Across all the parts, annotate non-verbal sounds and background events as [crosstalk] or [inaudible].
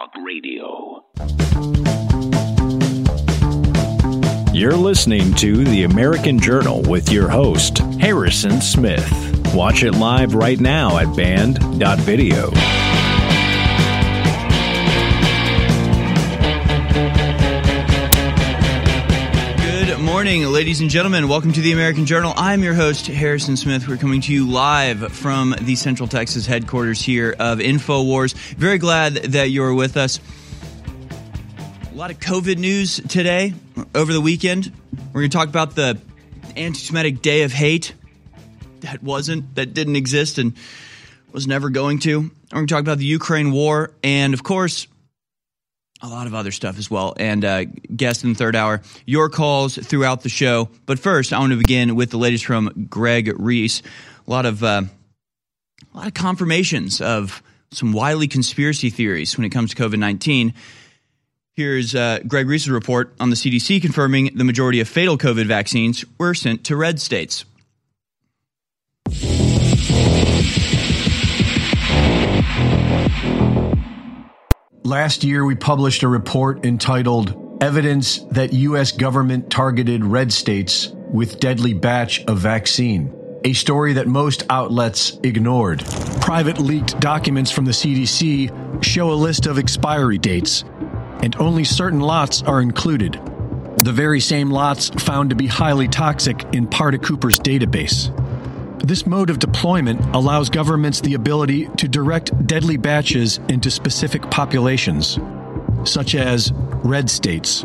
Talk Radio. You're listening to the American Journal with your host, Harrison Smith. Watch it live right now at band.video. morning, ladies and gentlemen. Welcome to the American Journal. I'm your host, Harrison Smith. We're coming to you live from the Central Texas headquarters here of InfoWars. Very glad that you're with us. A lot of COVID news today, over the weekend. We're going to talk about the anti Semitic Day of Hate that wasn't, that didn't exist, and was never going to. We're going to talk about the Ukraine war, and of course, a lot of other stuff as well. And uh, guest in the third hour, your calls throughout the show. But first, I want to begin with the latest from Greg Reese. A lot of uh, a lot of confirmations of some wily conspiracy theories when it comes to COVID nineteen. Here's uh, Greg Reese's report on the CDC confirming the majority of fatal COVID vaccines were sent to red states. Last year, we published a report entitled Evidence that U.S. Government Targeted Red States with Deadly Batch of Vaccine, a story that most outlets ignored. Private leaked documents from the CDC show a list of expiry dates, and only certain lots are included. The very same lots found to be highly toxic in Paardekooper's database. This mode of deployment allows governments the ability to direct deadly batches into specific populations, such as red states.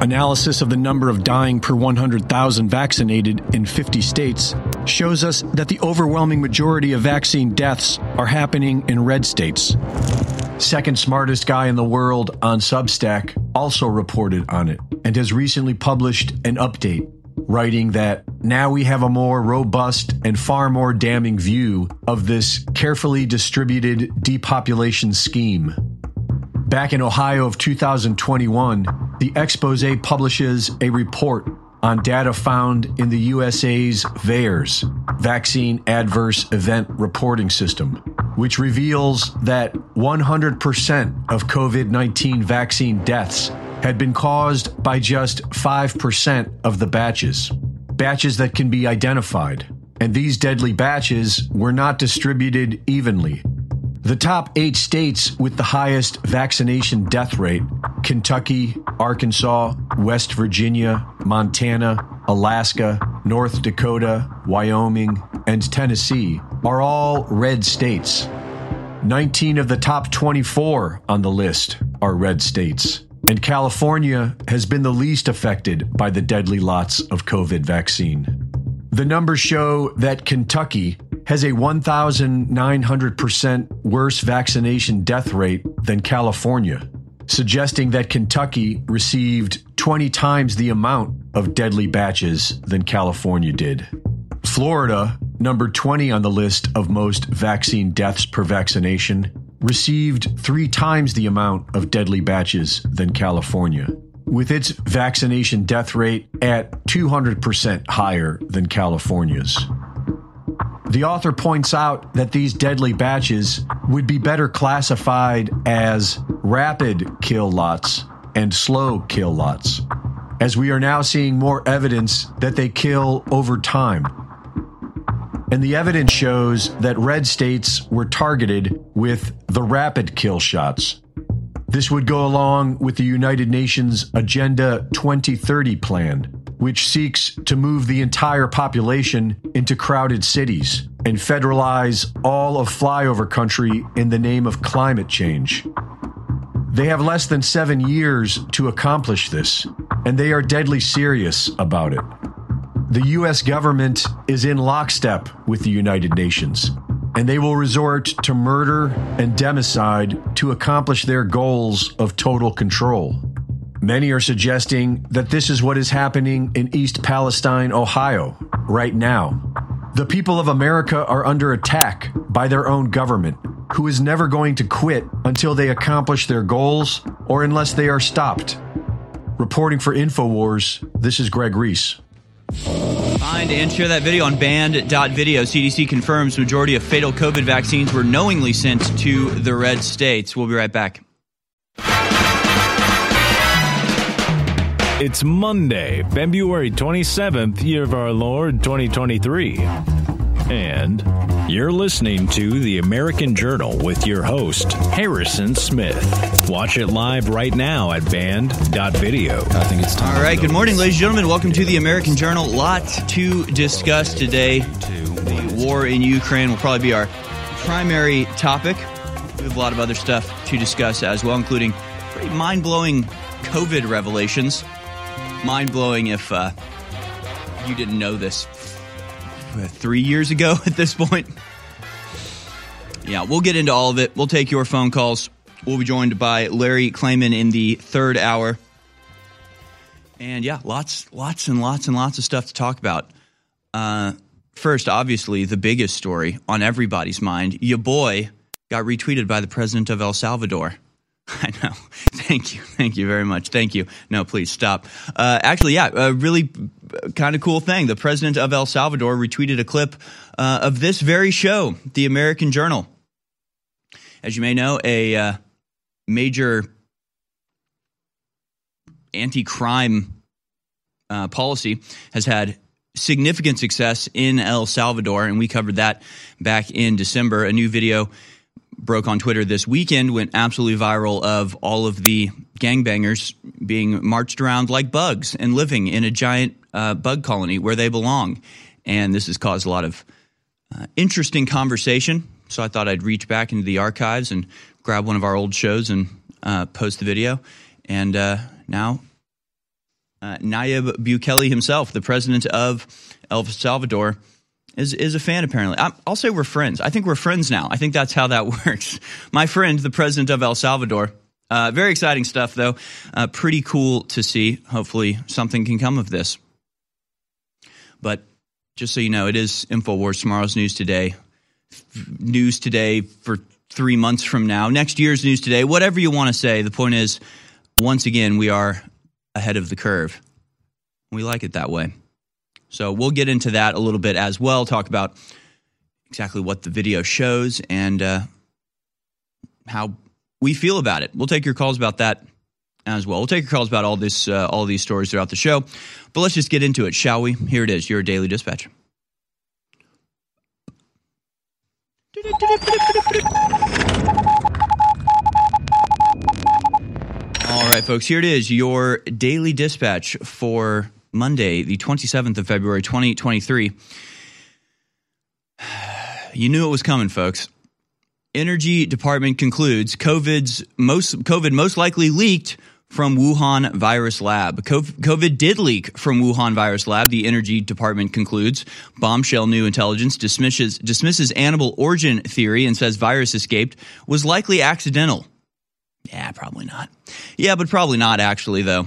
Analysis of the number of dying per 100,000 vaccinated in 50 states shows us that the overwhelming majority of vaccine deaths are happening in red states. Second smartest guy in the world on Substack also reported on it and has recently published an update writing that now we have a more robust and far more damning view of this carefully distributed depopulation scheme. Back in Ohio of 2021, the expose publishes a report on data found in the USA's VAERS, Vaccine Adverse Event Reporting System, which reveals that 100% of COVID 19 vaccine deaths had been caused by just 5% of the batches, batches that can be identified. And these deadly batches were not distributed evenly. The top eight states with the highest vaccination death rate Kentucky, Arkansas, West Virginia, Montana, Alaska, North Dakota, Wyoming, and Tennessee are all red states. 19 of the top 24 on the list are red states. And California has been the least affected by the deadly lots of COVID vaccine. The numbers show that Kentucky has a 1,900% worse vaccination death rate than California, suggesting that Kentucky received 20 times the amount of deadly batches than California did. Florida, number 20 on the list of most vaccine deaths per vaccination, received three times the amount of deadly batches than California, with its vaccination death rate at 200% higher than California's. The author points out that these deadly batches would be better classified as rapid kill lots and slow kill lots, as we are now seeing more evidence that they kill over time. And the evidence shows that red states were targeted with the rapid kill shots. This would go along with the United Nations Agenda 2030 plan, which seeks to move the entire population into crowded cities and federalize all of flyover country in the name of climate change. They have less than seven years to accomplish this, and they are deadly serious about it. The U.S. government is in lockstep with the United Nations, and they will resort to murder and democide to accomplish their goals of total control. Many are suggesting that this is what is happening in East Palestine, Ohio, right now. The people of America are under attack by their own government, who is never going to quit until they accomplish their goals or unless they are stopped. Reporting for InfoWars, this is Greg Reese. Find and share that video on band.video. CDC confirms majority of fatal COVID vaccines were knowingly sent to the red states. We'll be right back. It's Monday, February 27th, year of our Lord 2023. And you're listening to the American Journal with your host, Harrison Smith. Watch it live right now at band.video. I think it's time. All right, good morning, ladies and gentlemen. Welcome to the American Journal. Lots to discuss today. The war in Ukraine will probably be our primary topic. We have a lot of other stuff to discuss as well, including pretty mind blowing COVID revelations. Mind blowing if uh, you didn't know this three years ago [laughs] at this point. Yeah, we'll get into all of it. We'll take your phone calls. We'll be joined by Larry Klayman in the third hour. And yeah, lots, lots and lots and lots of stuff to talk about. Uh, first, obviously, the biggest story on everybody's mind your boy got retweeted by the president of El Salvador. [laughs] I know. Thank you. Thank you very much. Thank you. No, please stop. Uh, actually, yeah, a really kind of cool thing. The president of El Salvador retweeted a clip uh, of this very show, the American Journal. As you may know, a uh, major anti crime uh, policy has had significant success in El Salvador, and we covered that back in December. A new video broke on Twitter this weekend, went absolutely viral of all of the gangbangers being marched around like bugs and living in a giant uh, bug colony where they belong. And this has caused a lot of uh, interesting conversation. So I thought I'd reach back into the archives and grab one of our old shows and uh, post the video. And uh, now, uh, Nayib Bukele himself, the president of El Salvador, is is a fan apparently. i will say we're friends. I think we're friends now. I think that's how that [laughs] works. My friend, the president of El Salvador. Uh, very exciting stuff, though. Uh, pretty cool to see. Hopefully, something can come of this. But just so you know, it is Infowars tomorrow's news today. News today for three months from now. Next year's news today. Whatever you want to say. The point is, once again, we are ahead of the curve. We like it that way. So we'll get into that a little bit as well, talk about exactly what the video shows and uh, how we feel about it. We'll take your calls about that as well. We'll take your calls about all this, uh, all these stories throughout the show. But let's just get into it, shall we? Here it is, your daily dispatch. All right, folks, here it is, your daily dispatch for Monday, the 27th of February, 2023. You knew it was coming, folks. Energy Department concludes COVID's most COVID most likely leaked from Wuhan virus lab. COVID did leak from Wuhan virus lab, the Energy Department concludes. Bombshell new intelligence dismisses, dismisses animal origin theory and says virus escaped was likely accidental. Yeah, probably not. Yeah, but probably not actually, though.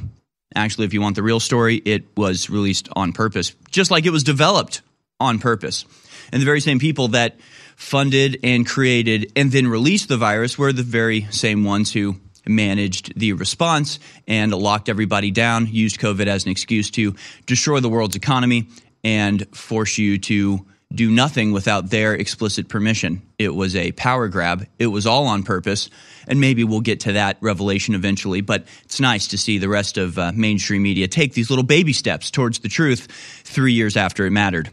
Actually, if you want the real story, it was released on purpose, just like it was developed on purpose. And the very same people that funded and created and then released the virus were the very same ones who managed the response and locked everybody down, used COVID as an excuse to destroy the world's economy and force you to do nothing without their explicit permission. It was a power grab. It was all on purpose. And maybe we'll get to that revelation eventually. But it's nice to see the rest of uh, mainstream media take these little baby steps towards the truth three years after it mattered.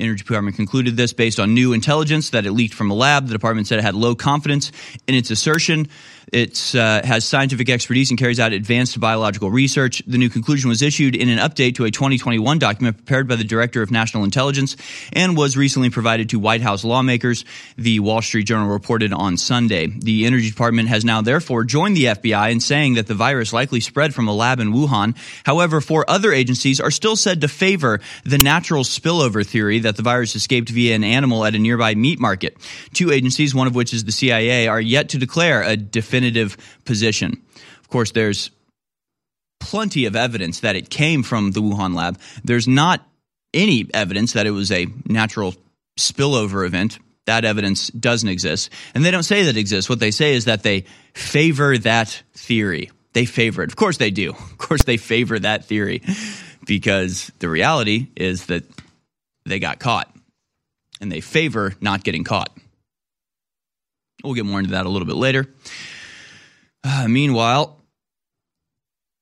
Energy Department concluded this based on new intelligence that it leaked from a lab. The department said it had low confidence in its assertion. It uh, has scientific expertise and carries out advanced biological research. The new conclusion was issued in an update to a 2021 document prepared by the Director of National Intelligence and was recently provided to White House lawmakers, the Wall Street Journal reported on Sunday. The Energy Department has now therefore joined the FBI in saying that the virus likely spread from a lab in Wuhan. However, four other agencies are still said to favor the natural spillover theory that the virus escaped via an animal at a nearby meat market. Two agencies, one of which is the CIA, are yet to declare a definitive definitive position. Of course, there's plenty of evidence that it came from the Wuhan lab. There's not any evidence that it was a natural spillover event. That evidence doesn't exist. And they don't say that exists. What they say is that they favor that theory. They favor it. Of course they do. [laughs] Of course they favor that theory because the reality is that they got caught and they favor not getting caught. We'll get more into that a little bit later. Uh, meanwhile,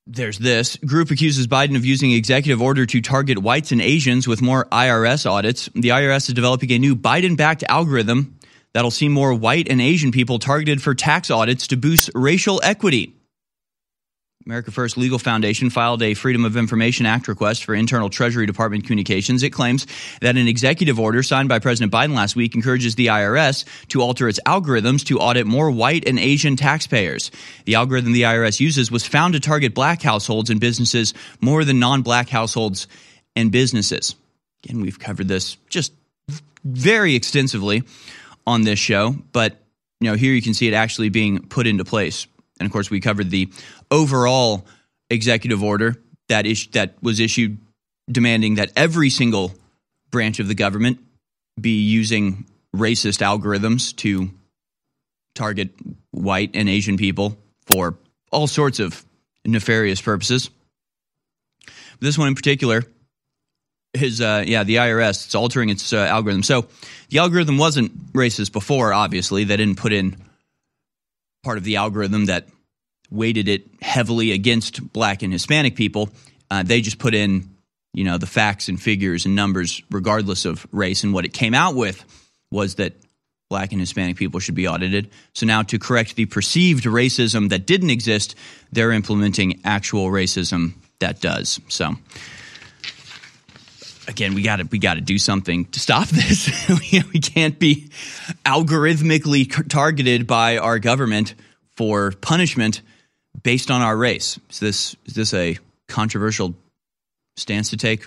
there's this group accuses Biden of using executive order to target whites and Asians with more IRS audits. The IRS is developing a new Biden backed algorithm that'll see more white and Asian people targeted for tax audits to boost racial equity. America First Legal Foundation filed a Freedom of Information Act request for internal Treasury Department communications. It claims that an executive order signed by President Biden last week encourages the IRS to alter its algorithms to audit more white and Asian taxpayers. The algorithm the IRS uses was found to target black households and businesses more than non black households and businesses. Again, we've covered this just very extensively on this show, but you know, here you can see it actually being put into place. And of course, we covered the overall executive order that is that was issued demanding that every single branch of the government be using racist algorithms to target white and Asian people for all sorts of nefarious purposes. This one in particular is, uh, yeah, the IRS. It's altering its uh, algorithm. So the algorithm wasn't racist before, obviously. They didn't put in part of the algorithm that weighted it heavily against black and Hispanic people. Uh, they just put in, you know, the facts and figures and numbers regardless of race. And what it came out with was that black and Hispanic people should be audited. So now to correct the perceived racism that didn't exist, they're implementing actual racism that does. So again, we got to we got to do something to stop [laughs] this. we can't be algorithmically targeted by our government for punishment based on our race. Is this is this a controversial stance to take?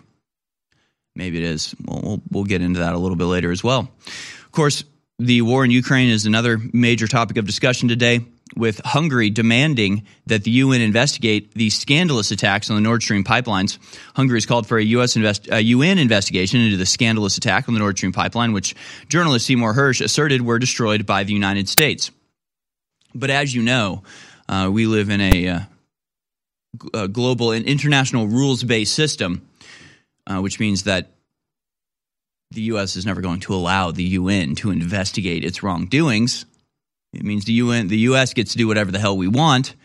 Maybe it is. We'll, we'll, we'll get into that a little bit later as well. Of course, the war in Ukraine is another major topic of discussion today with Hungary demanding that the UN investigate the scandalous attacks on the Nord Stream pipelines. Hungary has called for a US invest, a UN investigation into the scandalous attack on the Nord Stream pipeline, which journalist Seymour Hersh asserted were destroyed by the United States. But as you know, uh, we live in a, uh, a global and international rules based system, uh, which means that the U.S. is never going to allow the UN to investigate its wrongdoings. It means the UN, the U.S. gets to do whatever the hell we want,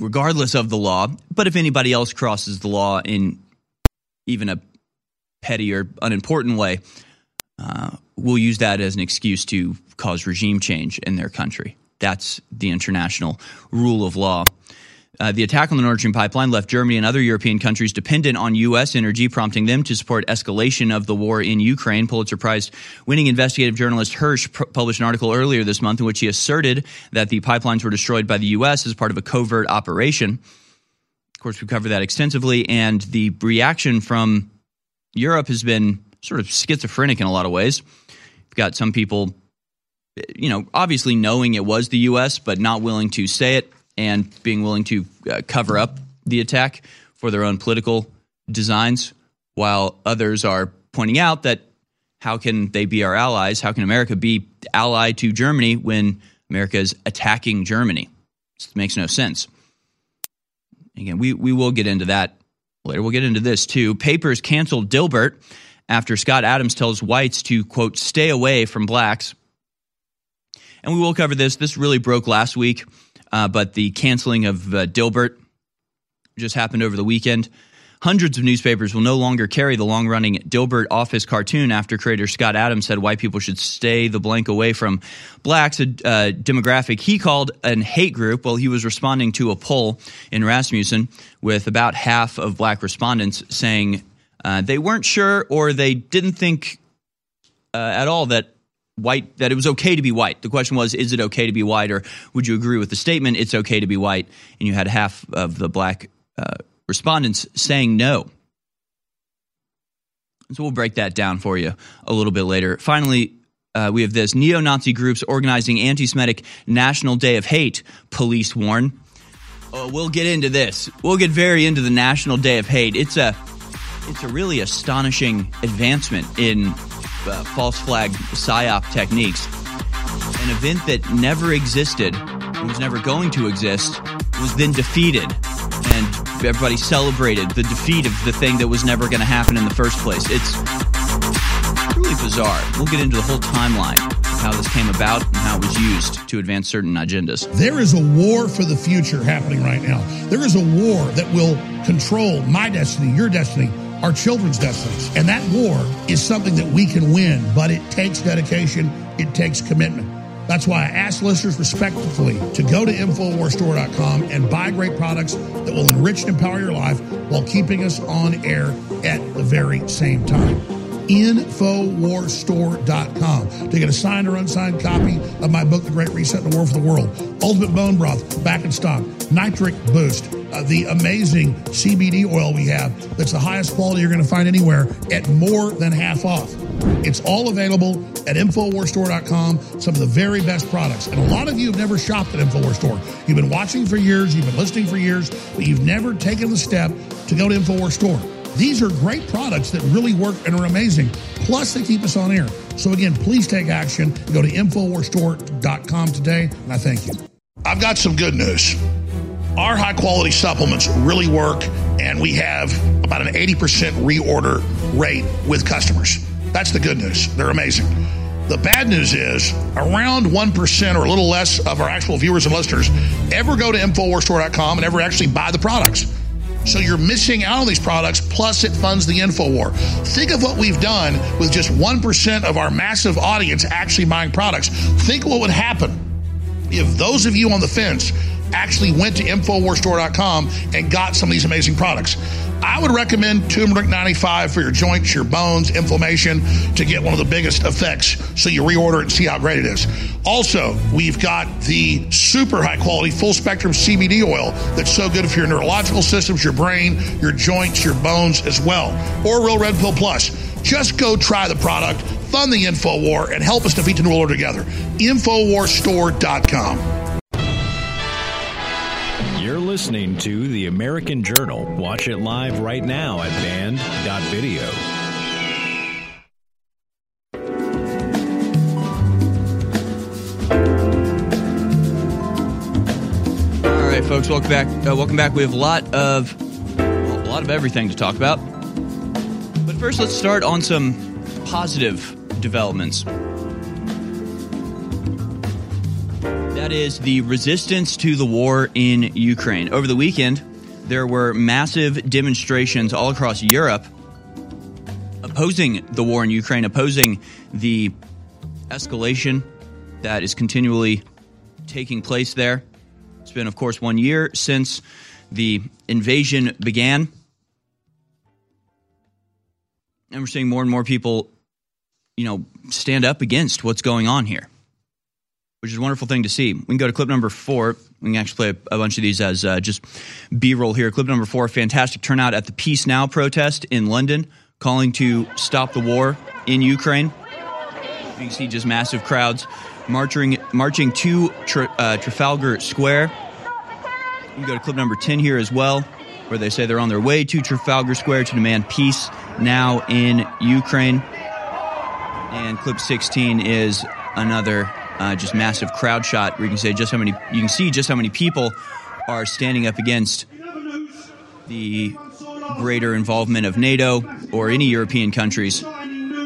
regardless of the law. But if anybody else crosses the law in even a petty or unimportant way, uh, we'll use that as an excuse to cause regime change in their country. That's the international rule of law. Uh, the attack on the Nord Stream pipeline left Germany and other European countries dependent on U.S. energy, prompting them to support escalation of the war in Ukraine. Pulitzer Prize winning investigative journalist Hersh pr- published an article earlier this month in which he asserted that the pipelines were destroyed by the U.S. as part of a covert operation. Of course, we cover that extensively, and the reaction from Europe has been sort of schizophrenic in a lot of ways. We've got some people, you know, obviously knowing it was the U.S., but not willing to say it and being willing to uh, cover up the attack for their own political designs, while others are pointing out that how can they be our allies? How can America be allied to Germany when America is attacking Germany? It makes no sense. Again, we, we will get into that later. We'll get into this too. Papers canceled Dilbert after Scott Adams tells whites to, quote, stay away from blacks. And we will cover this. This really broke last week. Uh, but the canceling of uh, Dilbert just happened over the weekend. Hundreds of newspapers will no longer carry the long running Dilbert office cartoon after creator Scott Adams said white people should stay the blank away from blacks, a uh, demographic he called an hate group. Well, he was responding to a poll in Rasmussen with about half of black respondents saying uh, they weren't sure or they didn't think uh, at all that white that it was okay to be white. The question was, is it okay to be white, or would you agree with the statement, it's okay to be white? And you had half of the black uh, respondents saying no. So we'll break that down for you a little bit later. Finally, uh, we have this neo Nazi groups organizing anti Semitic National Day of Hate, police warn. Uh, we'll get into this. We'll get very into the National Day of Hate. It's a, it's a really astonishing advancement in uh, false flag psyop techniques. An event that never existed and was never going to exist was then defeated, and everybody celebrated the defeat of the thing that was never going to happen in the first place. It's really bizarre. We'll get into the whole timeline how this came about and how it was used to advance certain agendas. There is a war for the future happening right now. There is a war that will control my destiny, your destiny, our children's destinies. And that war is something that we can win, but it takes dedication, it takes commitment. That's why I ask listeners respectfully to go to InfoWarsStore.com and buy great products that will enrich and empower your life while keeping us on air at the very same time. Infowarstore.com to get a signed or unsigned copy of my book, The Great Reset and the War for the World. Ultimate Bone Broth, back in stock. Nitric Boost, uh, the amazing CBD oil we have that's the highest quality you're going to find anywhere at more than half off. It's all available at InfoWarsStore.com, some of the very best products. And a lot of you have never shopped at InfoWars Store. You've been watching for years, you've been listening for years, but you've never taken the step to go to InfoWars Store. These are great products that really work and are amazing. Plus, they keep us on air. So, again, please take action. Go to InfoWarsStore.com today, and I thank you. I've got some good news. Our high quality supplements really work, and we have about an 80% reorder rate with customers. That's the good news. They're amazing. The bad news is around 1% or a little less of our actual viewers and listeners ever go to InfoWarsStore.com and ever actually buy the products. So you're missing out on these products, plus it funds the info war. Think of what we've done with just 1% of our massive audience actually buying products. Think what would happen if those of you on the fence actually went to InfoWarsStore.com and got some of these amazing products. I would recommend turmeric 95 for your joints, your bones, inflammation to get one of the biggest effects so you reorder and see how great it is. Also, we've got the super high quality full spectrum CBD oil that's so good for your neurological systems, your brain, your joints, your bones as well. Or Real Red Pill Plus. Just go try the product, fund the InfoWar, and help us defeat the New Order together. InfoWarsStore.com. Listening to The American Journal. Watch it live right now at band.video. All right, folks, welcome back. Uh, welcome back. We have a lot of well, a lot of everything to talk about. But first, let's start on some positive developments. That is the resistance to the war in Ukraine. Over the weekend, there were massive demonstrations all across Europe opposing the war in Ukraine, opposing the escalation that is continually taking place there. It's been, of course, one year since the invasion began. And we're seeing more and more people, you know, stand up against what's going on here, which is a wonderful thing to see. We can go to clip number four. We can actually play a, bunch of these as uh, just B roll here. Clip number four fantastic turnout at the Peace Now protest in London, calling to stop the war in Ukraine. You can see just massive crowds marching marching to Tra- uh, Trafalgar Square. You can go to clip number 10 here as well, where they say they're on their way to Trafalgar Square to demand peace now in Ukraine. And clip 16 is another uh, just massive crowd shot where you can say just how many you can see just how many people are standing up against the greater involvement of NATO or any European countries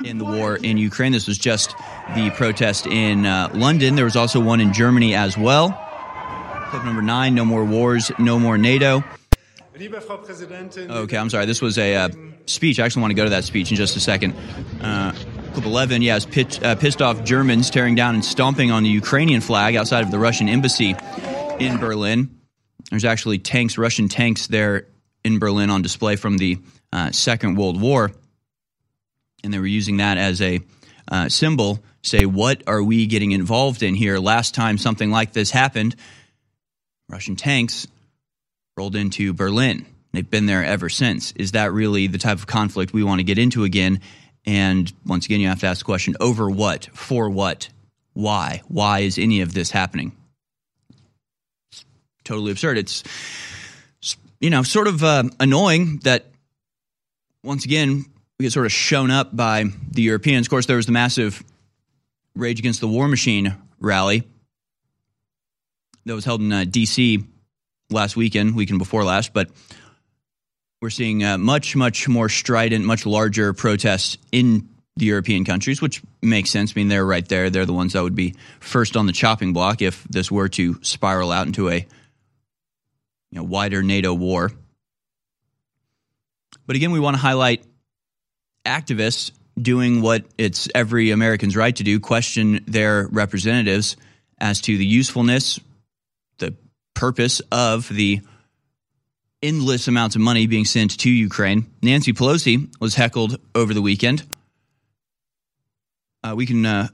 in the war in Ukraine. This was just the protest in uh, London. There was also one in Germany as well. Clip number nine: No more wars, no more NATO. Okay, I'm sorry. This was a uh, speech. I actually want to go to that speech in just a second. Uh, clip 11, yes, pitch, uh, pissed off Germans tearing down and stomping on the Ukrainian flag outside of the Russian embassy in Berlin. There's actually tanks, Russian tanks there in Berlin on display from the uh, Second World War. And they were using that as a uh, symbol, say, what are we getting involved in here? Last time something like this happened, Russian tanks rolled into Berlin. They've been there ever since. Is that really the type of conflict we want to get into again? And once again, you have to ask the question over what? For what? Why? Why is any of this happening? It's totally absurd. It's, you know, sort of uh, annoying that once again, we get sort of shown up by the Europeans. Of course, there was the massive Rage Against the War Machine rally that was held in uh, D.C. last weekend, weekend before last, but we're seeing uh, much, much more strident, much larger protests in the European countries, which makes sense. I mean, they're right there. They're the ones that would be first on the chopping block if this were to spiral out into a you know, wider NATO war. But again, we want to highlight activists doing what it's every American's right to do question their representatives as to the usefulness, the purpose of the endless amounts of money being sent to Ukraine. Nancy Pelosi was heckled over the weekend. Uh, we can uh,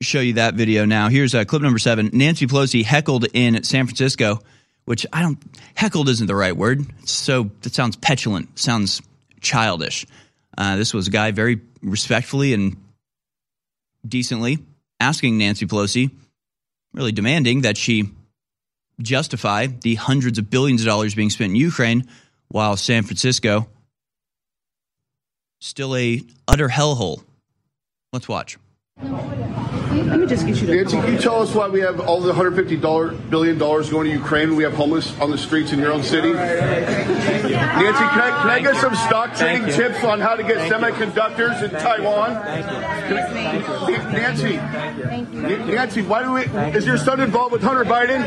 show you that video now. Here's uh, clip number seven. Nancy Pelosi heckled in San Francisco, which I don't, heckled isn't the right word. It's so, that sounds petulant, sounds childish. Uh, this was a guy very respectfully and decently asking Nancy Pelosi, really demanding that she justify the hundreds of billions of dollars being spent in Ukraine while San Francisco still a utter hellhole. Let's watch. Let me just get you. Nancy, can you tell us why we have all the 150 billion dollars going to Ukraine? When we have homeless on the streets in your own city. Nancy, can I, can I get some stock trading tips on how to get semiconductors in Taiwan? Nancy, Nancy, why do we? Is your son involved with Hunter Biden?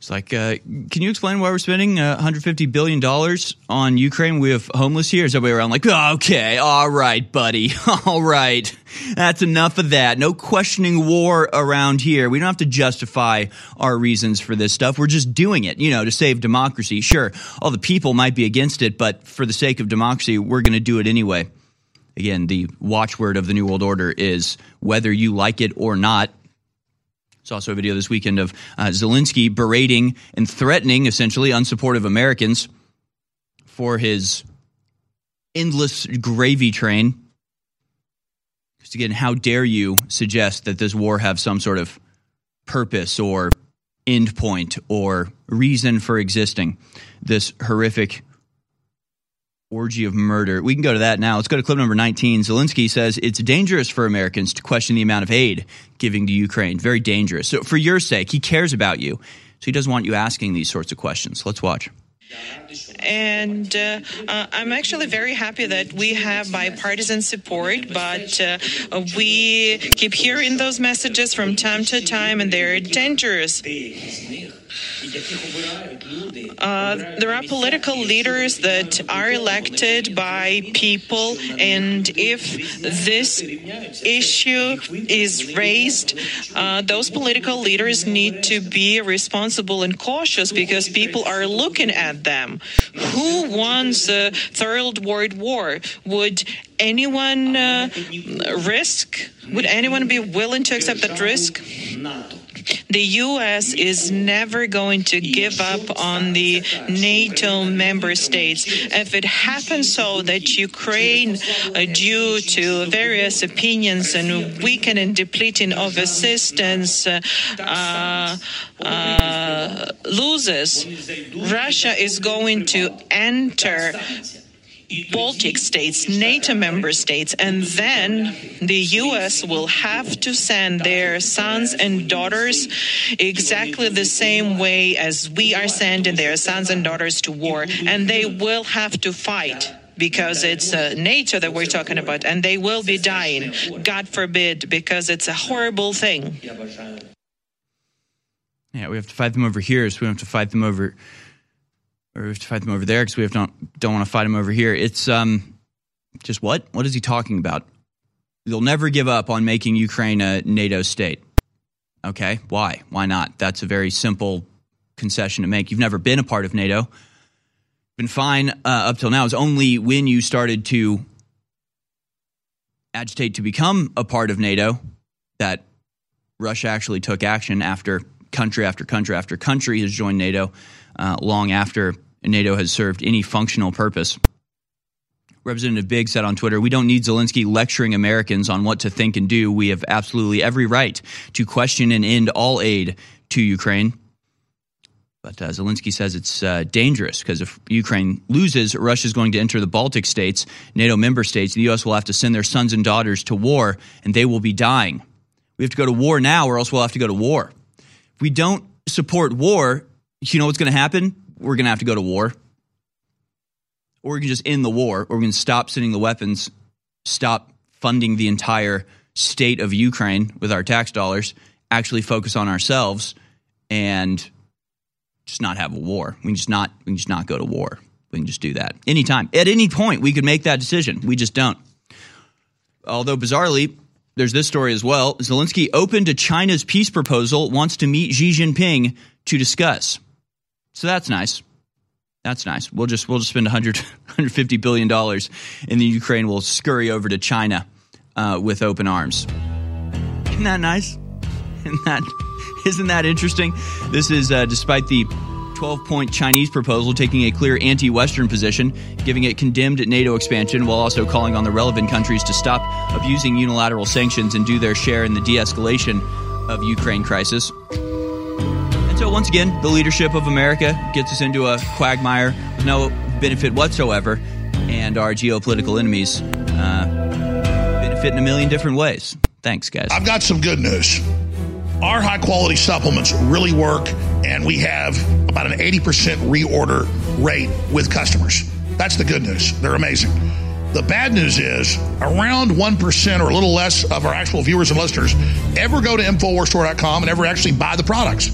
It's like, uh, can you explain why we're spending uh, 150 billion dollars on Ukraine? We have homeless here. Is everybody around like, okay, all right, buddy, [laughs] all right, that's enough of that. No questioning war around here. We don't have to justify our reasons for this stuff. We're just doing it, you know, to save democracy. Sure, all the people might be against it, but for the sake of democracy, we're going to do it anyway. Again, the watchword of the New World Order is whether you like it or not, Saw also a video this weekend of uh, Zelensky berating and threatening essentially unsupportive Americans for his endless gravy train. Because again, how dare you suggest that this war have some sort of purpose or end point or reason for existing? This horrific orgy of murder. We can go to that now. Let's go to clip number 19. Zelensky says it's dangerous for Americans to question the amount of aid giving to Ukraine. Very dangerous. So, for your sake, he cares about you. So, he doesn't want you asking these sorts of questions. Let's watch. And uh, uh, I'm actually very happy that we have bipartisan support, but uh, we keep hearing those messages from time to time, and they're dangerous. Uh, there are political leaders that are elected by people, and if this issue is raised, uh, those political leaders need to be responsible and cautious because people are looking at them. Who wants a third world war? Would anyone uh, risk? Would anyone be willing to accept that risk? The U.S. is never going to give up on the NATO member states. If it happens so that Ukraine, uh, due to various opinions and weakening depleting of assistance, uh, uh, loses, Russia is going to enter Baltic states, NATO member states, and then the U.S. will have to send their sons and daughters exactly the same way as we are sending their sons and daughters to war, and they will have to fight because it's uh, NATO that we're talking about, and they will be dying. God forbid, because it's a horrible thing. Yeah, we have to fight them over here, so we have to fight them over or we have to fight them over there because we have don't don't want to fight them over here. It's um, just what? What is he talking about? They'll never give up on making Ukraine a NATO state. Okay, why? Why not? That's a very simple concession to make. You've never been a part of NATO. Been fine uh, up till now. It's only when you started to agitate to become a part of NATO that Russia actually took action after country after country after country has joined NATO uh, long after NATO has served any functional purpose. Representative Big said on Twitter, We don't need Zelensky lecturing Americans on what to think and do. We have absolutely every right to question and end all aid to Ukraine. But uh, Zelensky says it's uh, dangerous because if Ukraine loses, Russia is going to enter the Baltic states, NATO member states. The U.S. will have to send their sons and daughters to war, and they will be dying. We have to go to war now, or else we'll have to go to war. If we don't support war, you know what's going to happen? We're going to have to go to war. or we can just end the war, or we can stop sending the weapons, stop funding the entire state of Ukraine with our tax dollars, actually focus on ourselves, and just not have a war. We can just not we can just not go to war. We can just do that anytime. At any point, we could make that decision. We just don't. Although bizarrely, there's this story as well. Zelensky open to China's peace proposal, wants to meet Xi Jinping to discuss. So that's nice. That's nice. We'll just we'll just spend 100, 150 [laughs] billion dollars, and the Ukraine will scurry over to China uh, with open arms. Isn't that nice? Isn't that isn't that interesting? This is uh, despite the 12 point Chinese proposal taking a clear anti Western position, giving it condemned NATO expansion while also calling on the relevant countries to stop abusing unilateral sanctions and do their share in the de escalation of Ukraine crisis. Once again, the leadership of America gets us into a quagmire with no benefit whatsoever, and our geopolitical enemies uh, benefit in a million different ways. Thanks, guys. I've got some good news. Our high quality supplements really work, and we have about an 80% reorder rate with customers. That's the good news. They're amazing. The bad news is around 1% or a little less of our actual viewers and listeners ever go to InfoWarsStore.com and ever actually buy the products.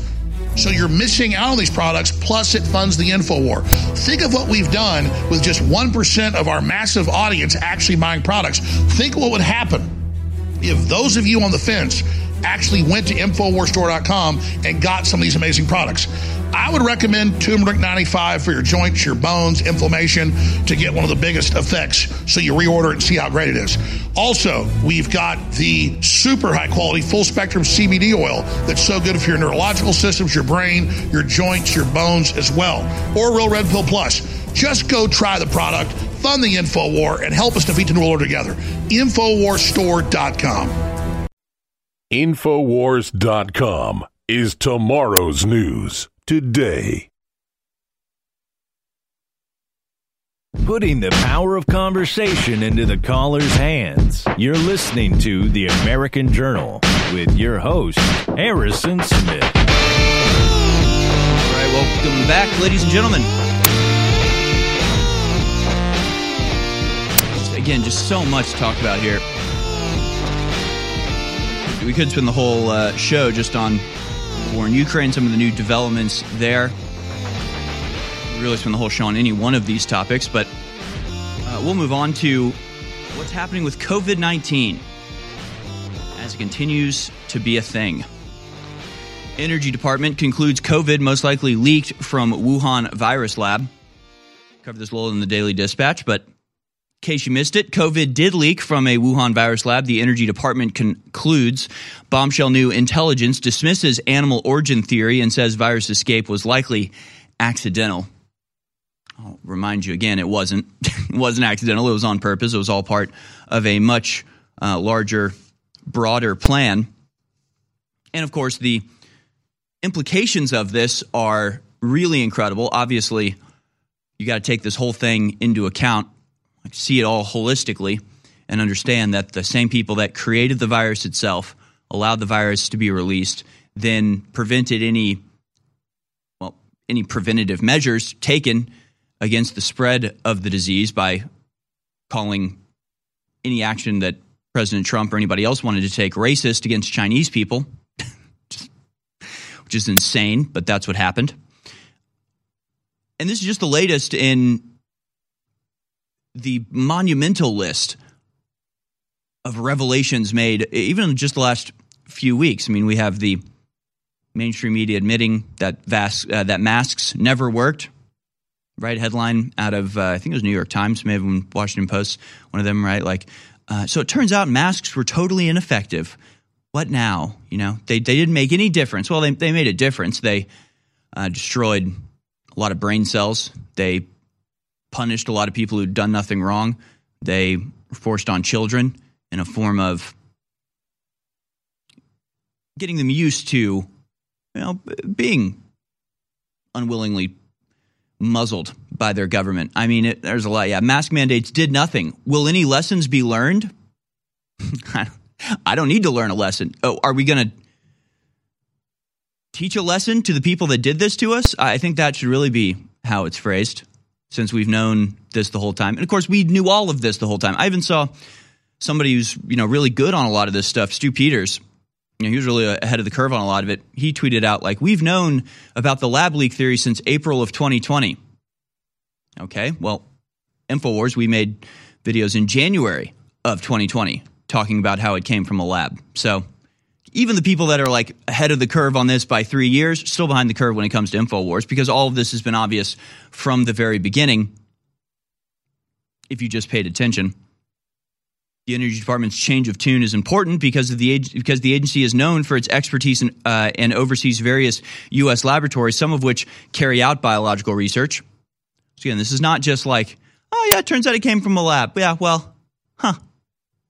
So you're missing out on these products, plus it funds the InfoWar. Think of what we've done with just 1% of our massive audience actually buying products. Think what would happen if those of you on the fence actually went to InfoWarsStore.com and got some of these amazing products. I would recommend turmeric 95 for your joints, your bones, inflammation to get one of the biggest effects so you reorder it and see how great it is. Also, we've got the super high quality full spectrum CBD oil that's so good for your neurological systems, your brain, your joints, your bones as well. Or Real Red Pill Plus. Just go try the product, fund the InfoWar, and help us defeat the New World Order together. InfoWarsStore.com. Infowars.com is tomorrow's news today. Putting the power of conversation into the caller's hands. You're listening to The American Journal with your host, Harrison Smith. All right, welcome back, ladies and gentlemen. Again, just so much to talk about here we could spend the whole uh, show just on war in Ukraine, some of the new developments there. We really spend the whole show on any one of these topics, but uh, we'll move on to what's happening with COVID 19 as it continues to be a thing. Energy Department concludes COVID most likely leaked from Wuhan virus lab. Covered this a little in the Daily Dispatch, but case you missed it, COVID did leak from a Wuhan virus lab. The Energy Department concludes bombshell new intelligence dismisses animal origin theory and says virus escape was likely accidental. I'll remind you again, it wasn't. [laughs] it wasn't accidental. It was on purpose. It was all part of a much uh, larger, broader plan. And of course, the implications of this are really incredible. Obviously, you got to take this whole thing into account see it all holistically and understand that the same people that created the virus itself, allowed the virus to be released, then prevented any well any preventative measures taken against the spread of the disease by calling any action that President Trump or anybody else wanted to take racist against Chinese people, [laughs] which is insane, but that's what happened. And this is just the latest in the monumental list of revelations made, even in just the last few weeks. I mean, we have the mainstream media admitting that vas- uh, that masks never worked. Right headline out of uh, I think it was New York Times, maybe Washington Post, one of them. Right, like uh, so. It turns out masks were totally ineffective. What now? You know, they they didn't make any difference. Well, they they made a difference. They uh, destroyed a lot of brain cells. They punished a lot of people who'd done nothing wrong. They forced on children in a form of getting them used to, you know, being unwillingly muzzled by their government. I mean, it, there's a lot. Yeah, mask mandates did nothing. Will any lessons be learned? [laughs] I don't need to learn a lesson. Oh, are we going to teach a lesson to the people that did this to us? I think that should really be how it's phrased. Since we've known this the whole time. And of course, we knew all of this the whole time. I even saw somebody who's you know really good on a lot of this stuff, Stu Peters. You know, he was really ahead of the curve on a lot of it. He tweeted out like, "We've known about the lab leak theory since April of 2020." Okay, well, Infowars we made videos in January of 2020 talking about how it came from a lab. So even the people that are like ahead of the curve on this by three years, still behind the curve when it comes to InfoWars because all of this has been obvious from the very beginning if you just paid attention. The Energy Department's change of tune is important because of the because the agency is known for its expertise in, uh, and oversees various U.S. laboratories, some of which carry out biological research. So again, this is not just like, oh yeah, it turns out it came from a lab. Yeah, well, huh?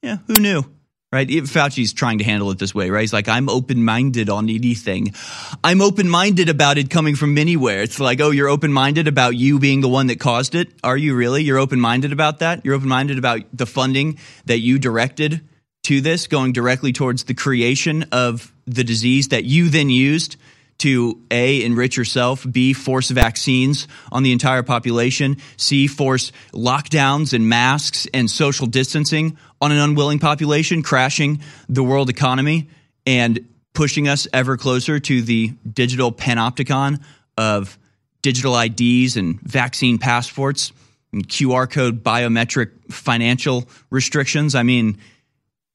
Yeah, who knew? Right? Fauci's trying to handle it this way, right? He's like, I'm open minded on anything. I'm open minded about it coming from anywhere. It's like, oh, you're open minded about you being the one that caused it. Are you really? You're open minded about that? You're open minded about the funding that you directed to this going directly towards the creation of the disease that you then used to A, enrich yourself, B, force vaccines on the entire population, C, force lockdowns and masks and social distancing on an unwilling population, crashing the world economy and pushing us ever closer to the digital panopticon of digital IDs and vaccine passports and QR code biometric financial restrictions. I mean,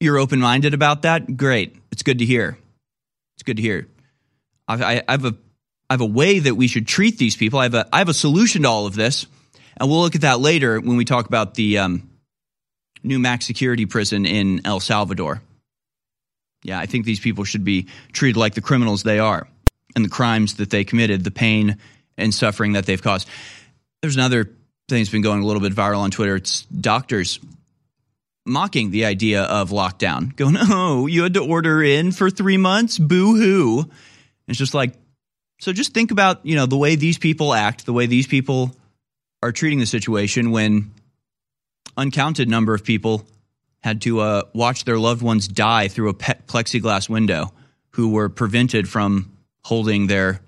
you're open minded about that? Great. It's good to hear. It's good to hear. I, I, have a I have a way that we should treat these people. I have a I have a solution to all of this, and we'll look at that later when we talk about the um, new max security prison in El Salvador. Yeah, I think these people should be treated like the criminals they are and the crimes that they committed, the pain and suffering that they've caused. There's another thing that's been going a little bit viral on Twitter. It's doctors mocking the idea of lockdown, going, [laughs] "Oh, you had to order in for three months? Boo hoo!" It's just like, so just think about you know the way these people act, the way these people are treating the situation when uncounted number of people had to uh, watch their loved ones die through a plexiglass window who were prevented from holding their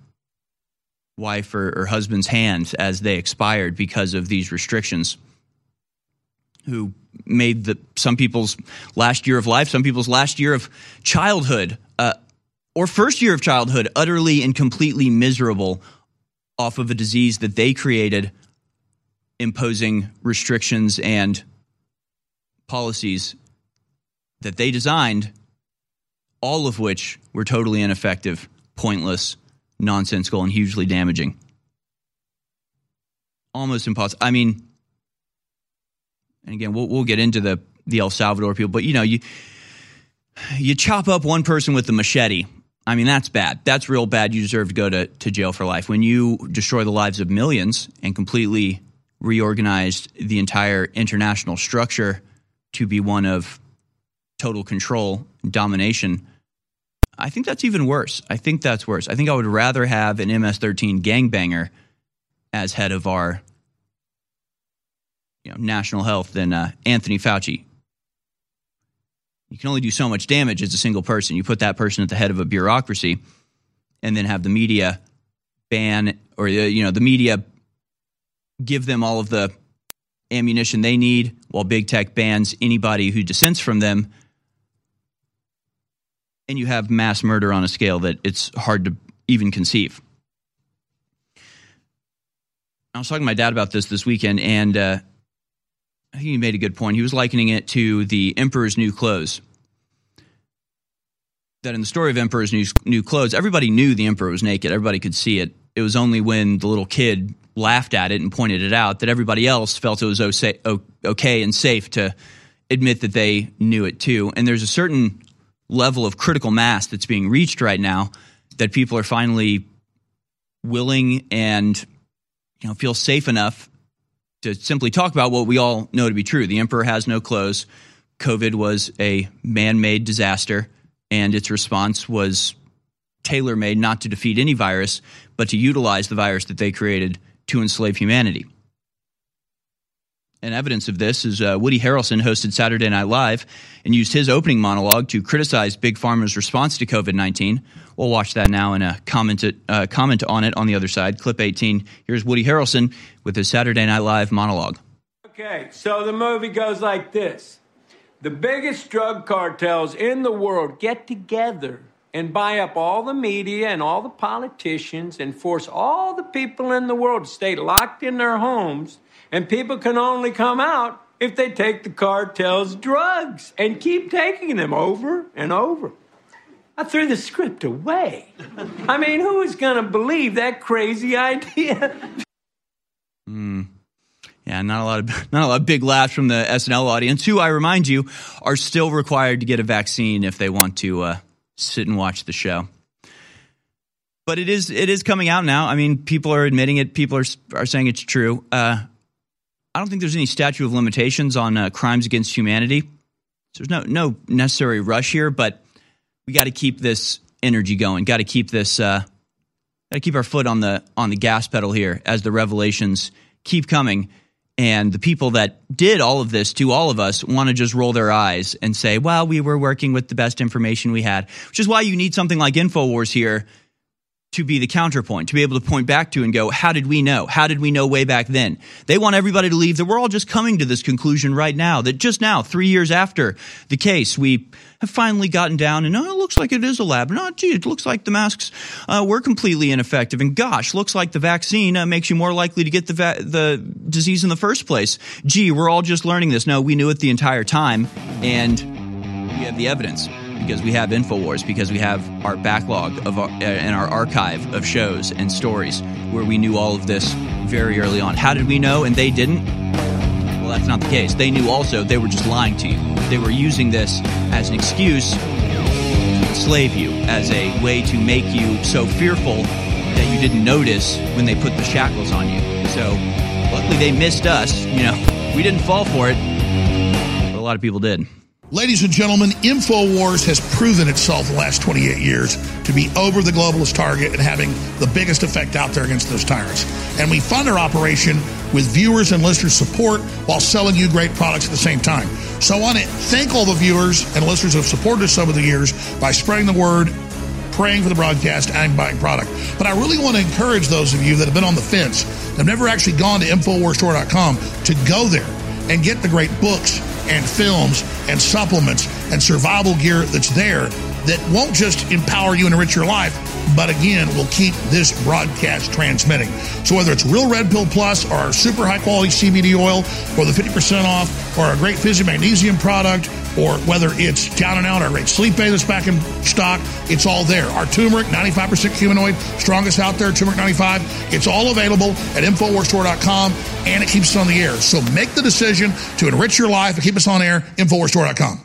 wife or, or, husband's hands as they expired because of these restrictions who made the some people's last year of life some people's last year of childhood uh, or first year of childhood utterly and completely miserable off of a disease that they created imposing restrictions and policies that they designed, all of which were totally ineffective, pointless, nonsensical, and hugely damaging. Almost impossible. I mean, and again, we'll, we'll get into the, the El Salvador people, but you know, you you chop up one person with a machete. I mean, that's bad. That's real bad. You deserve to go to, to jail for life. When you destroy the lives of millions and completely reorganized the entire international structure to be one of total control and domination. I think that's even worse. I think that's worse. I think I would rather have an MS 13 gangbanger as head of our you know, national health than uh, Anthony Fauci. You can only do so much damage as a single person. You put that person at the head of a bureaucracy and then have the media ban or uh, you know the media give them all of the ammunition they need while big tech bans anybody who dissents from them. And you have mass murder on a scale that it's hard to even conceive. I was talking to my dad about this this weekend, and uh, I think he made a good point. He was likening it to the Emperor's New Clothes. That in the story of Emperor's New, New Clothes, everybody knew the Emperor was naked. Everybody could see it. It was only when the little kid laughed at it and pointed it out that everybody else felt it was okay and safe to admit that they knew it too. And there's a certain level of critical mass that's being reached right now that people are finally willing and you know feel safe enough to simply talk about what we all know to be true. The emperor has no clothes. COVID was a man-made disaster and its response was tailor-made not to defeat any virus but to utilize the virus that they created to enslave humanity. And evidence of this is uh, Woody Harrelson hosted Saturday Night Live and used his opening monologue to criticize Big Pharma's response to COVID 19. We'll watch that now and uh, comment, uh, comment on it on the other side. Clip 18. Here's Woody Harrelson with his Saturday Night Live monologue. Okay, so the movie goes like this The biggest drug cartels in the world get together and buy up all the media and all the politicians and force all the people in the world to stay locked in their homes. And people can only come out if they take the cartel's drugs and keep taking them over and over. I threw the script away. I mean, who is going to believe that crazy idea? Hmm. Yeah, not a lot of [laughs] not a lot of big laughs from the SNL audience, who I remind you are still required to get a vaccine if they want to uh, sit and watch the show. But it is it is coming out now. I mean, people are admitting it. People are are saying it's true. Uh, I don't think there's any statute of limitations on uh, crimes against humanity. So there's no no necessary rush here, but we got to keep this energy going. Got to keep this. Uh, got to keep our foot on the on the gas pedal here as the revelations keep coming. And the people that did all of this to all of us want to just roll their eyes and say, well, we were working with the best information we had, which is why you need something like InfoWars here to be the counterpoint, to be able to point back to and go, how did we know? How did we know way back then? They want everybody to leave that we're all just coming to this conclusion right now, that just now, three years after the case, we have finally gotten down and, oh, it looks like it is a lab. No, gee, it looks like the masks uh, were completely ineffective. And gosh, looks like the vaccine uh, makes you more likely to get the, va- the disease in the first place. Gee, we're all just learning this. No, we knew it the entire time. And we have the evidence because we have InfoWars, because we have our backlog of our, uh, and our archive of shows and stories where we knew all of this very early on. How did we know and they didn't? Well, that's not the case. They knew also, they were just lying to you. They were using this as an excuse to enslave you, as a way to make you so fearful that you didn't notice when they put the shackles on you. So, luckily, they missed us. You know, [laughs] we didn't fall for it, but a lot of people did. Ladies and gentlemen, InfoWars has proven itself the last 28 years to be over the globalist target and having the biggest effect out there against those tyrants. And we fund our operation with viewers and listeners' support while selling you great products at the same time. So I want to thank all the viewers and listeners who have supported us over the years by spreading the word, praying for the broadcast, and buying product. But I really want to encourage those of you that have been on the fence, have never actually gone to InfoWarsStore.com, to go there and get the great books and films and supplements and survival gear that's there that won't just empower you and enrich your life, but again, will keep this broadcast transmitting. So whether it's Real Red Pill Plus or our super high quality CBD oil or the 50% off or a great Fizzy Magnesium product or whether it's down and out our great sleep aid that's back in stock, it's all there. Our turmeric, 95% humanoid, strongest out there, turmeric 95. It's all available at InfoWarsStore.com and it keeps us on the air. So make the decision to enrich your life and keep us on air, InfoWarsStore.com.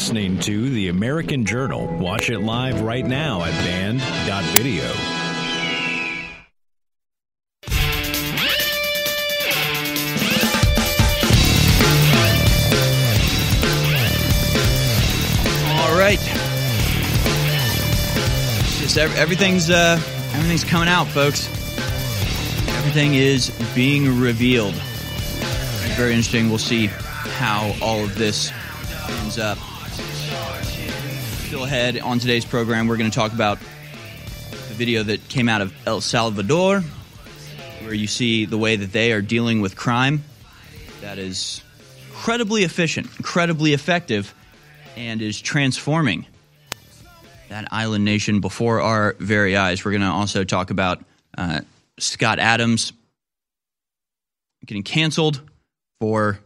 Listening to The American Journal. Watch it live right now at banned.video. All right. Just everything's uh, everything's coming out, folks. Everything is being revealed. Very interesting. We'll see how all of this ends up. Ahead on today's program, we're going to talk about the video that came out of El Salvador. where you see the way that they are dealing with crime that is incredibly efficient, incredibly effective, and is transforming that island nation before our very eyes. We're going to also talk about uh, Scott Adams getting canceled for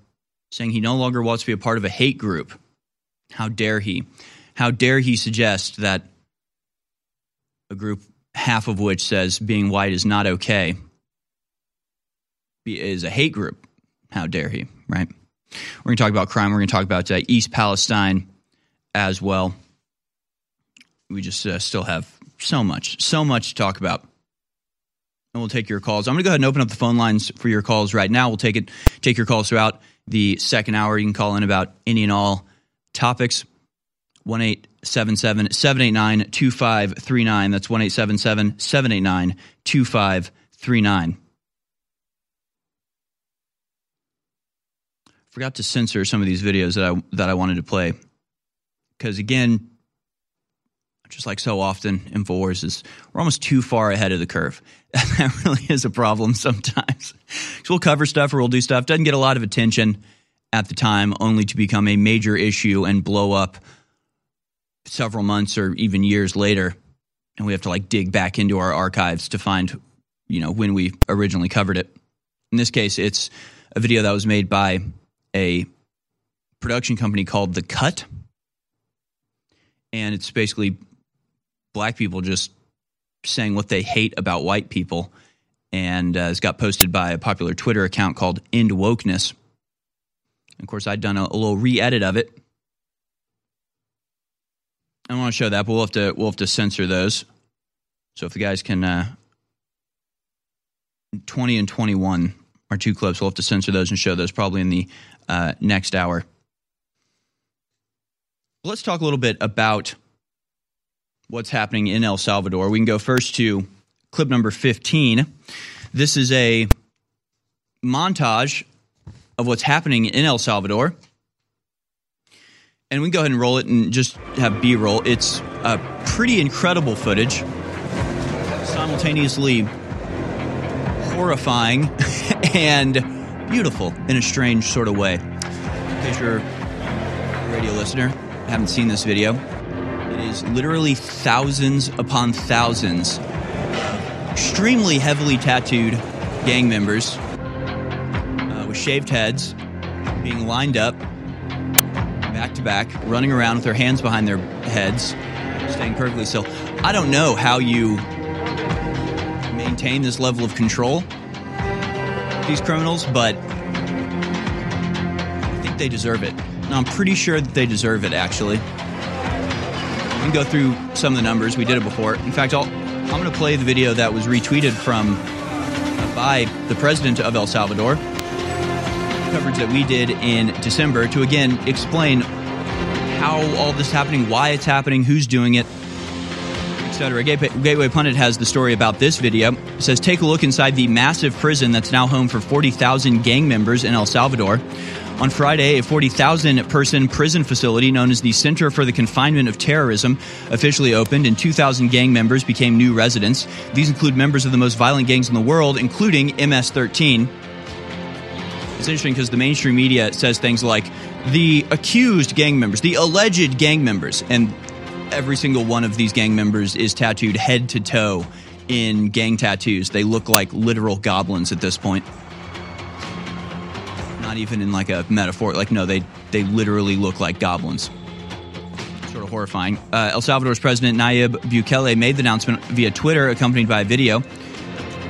saying he no longer wants to be a part of a hate group. How dare he? How dare he suggest that a group half of which says being white is not okay is a hate group? How dare he, right? We're going to talk about crime. We're going to talk about uh, East Palestine as well. We just uh, still have so much, so much to talk about. And we'll take your calls. I'm going to go ahead and open up the phone lines for your calls right now. We'll take it, take your calls throughout the second hour. You can call in about any and all topics. 1 877 789 2539. That's 1 877 789 2539. Forgot to censor some of these videos that I, that I wanted to play. Because again, just like so often, InfoWars is we're almost too far ahead of the curve. [laughs] that really is a problem sometimes. So [laughs] we'll cover stuff or we'll do stuff, doesn't get a lot of attention at the time, only to become a major issue and blow up several months or even years later, and we have to like dig back into our archives to find, you know, when we originally covered it. In this case, it's a video that was made by a production company called The Cut, and it's basically black people just saying what they hate about white people, and uh, it's got posted by a popular Twitter account called End Wokeness. Of course, I'd done a, a little re-edit of it I want to show that, but we'll have to we'll have to censor those. So if the guys can, uh, twenty and twenty one are two clips. We'll have to censor those and show those probably in the uh, next hour. Let's talk a little bit about what's happening in El Salvador. We can go first to clip number fifteen. This is a montage of what's happening in El Salvador and we can go ahead and roll it and just have B roll. It's a pretty incredible footage, simultaneously horrifying [laughs] and beautiful in a strange sort of way. In case you're a radio listener, haven't seen this video, it is literally thousands upon thousands extremely heavily tattooed gang members uh, with shaved heads being lined up back to back, running around with their hands behind their heads, staying perfectly still. I don't know how you maintain this level of control, these criminals, but I think they deserve it. No, I'm pretty sure that they deserve it, actually. We can go through some of the numbers. We did it before. In fact, I'll, I'm going to play the video that was retweeted from uh, by the president of El Salvador coverage that we did in December to again explain how all this is happening, why it's happening, who's doing it, etc. Gateway Pundit has the story about this video. It says, Take a look inside the massive prison that's now home for 40,000 gang members in El Salvador. On Friday, a 40,000 person prison facility known as the Center for the Confinement of Terrorism officially opened, and 2,000 gang members became new residents. These include members of the most violent gangs in the world, including MS 13. It's interesting because the mainstream media says things like the accused gang members, the alleged gang members, and every single one of these gang members is tattooed head to toe in gang tattoos. They look like literal goblins at this point. Not even in like a metaphor. Like no, they they literally look like goblins. Sort of horrifying. Uh, El Salvador's president Nayib Bukele made the announcement via Twitter, accompanied by a video.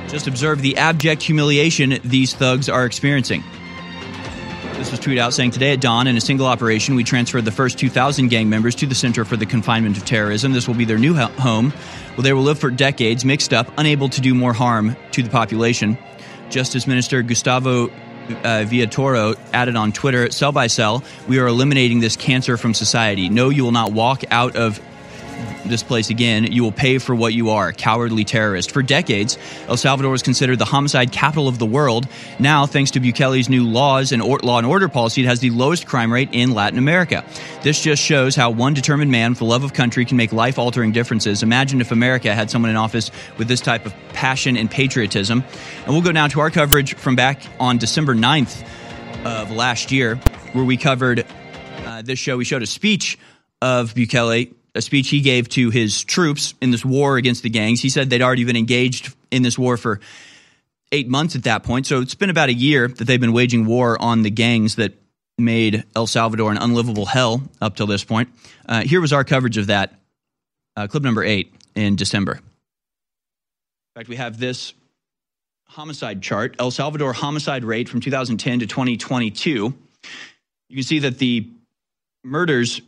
Just observe the abject humiliation these thugs are experiencing. This was tweeted out saying today at dawn, in a single operation, we transferred the first 2,000 gang members to the Center for the Confinement of Terrorism. This will be their new home, where they will live for decades, mixed up, unable to do more harm to the population. Justice Minister Gustavo uh, Villatoro added on Twitter, cell by cell, we are eliminating this cancer from society. No, you will not walk out of this place again, you will pay for what you are, cowardly terrorist. For decades, El Salvador was considered the homicide capital of the world. Now, thanks to Bukele's new laws and or- law and order policy, it has the lowest crime rate in Latin America. This just shows how one determined man a love of country can make life altering differences. Imagine if America had someone in office with this type of passion and patriotism. And we'll go now to our coverage from back on December 9th of last year, where we covered uh, this show. We showed a speech of Bukele a speech he gave to his troops in this war against the gangs. He said they'd already been engaged in this war for eight months at that point. So it's been about a year that they've been waging war on the gangs that made El Salvador an unlivable hell up till this point. Uh, here was our coverage of that, uh, clip number eight in December. In fact, we have this homicide chart El Salvador homicide rate from 2010 to 2022. You can see that the murders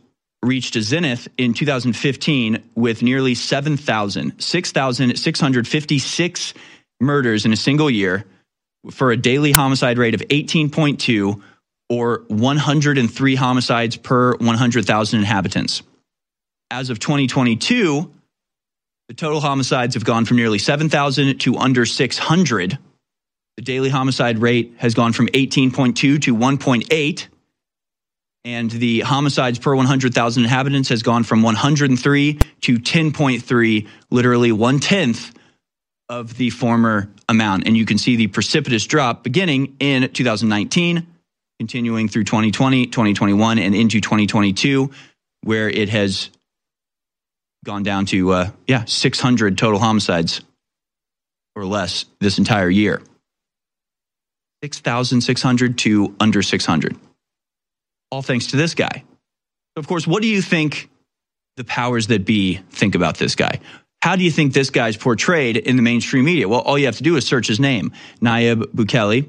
reached a zenith in 2015 with nearly 7,000, 6,656 murders in a single year for a daily homicide rate of 18.2 or 103 homicides per 100,000 inhabitants. As of 2022, the total homicides have gone from nearly 7,000 to under 600. The daily homicide rate has gone from 18.2 to 1.8 and the homicides per 100,000 inhabitants has gone from 103 to 10.3, literally one tenth of the former amount. And you can see the precipitous drop beginning in 2019, continuing through 2020, 2021, and into 2022, where it has gone down to, uh, yeah, 600 total homicides or less this entire year. 6,600 to under 600 all thanks to this guy. So, of course, what do you think the powers that be think about this guy? How do you think this guy's portrayed in the mainstream media? Well, all you have to do is search his name, Nayib Bukele,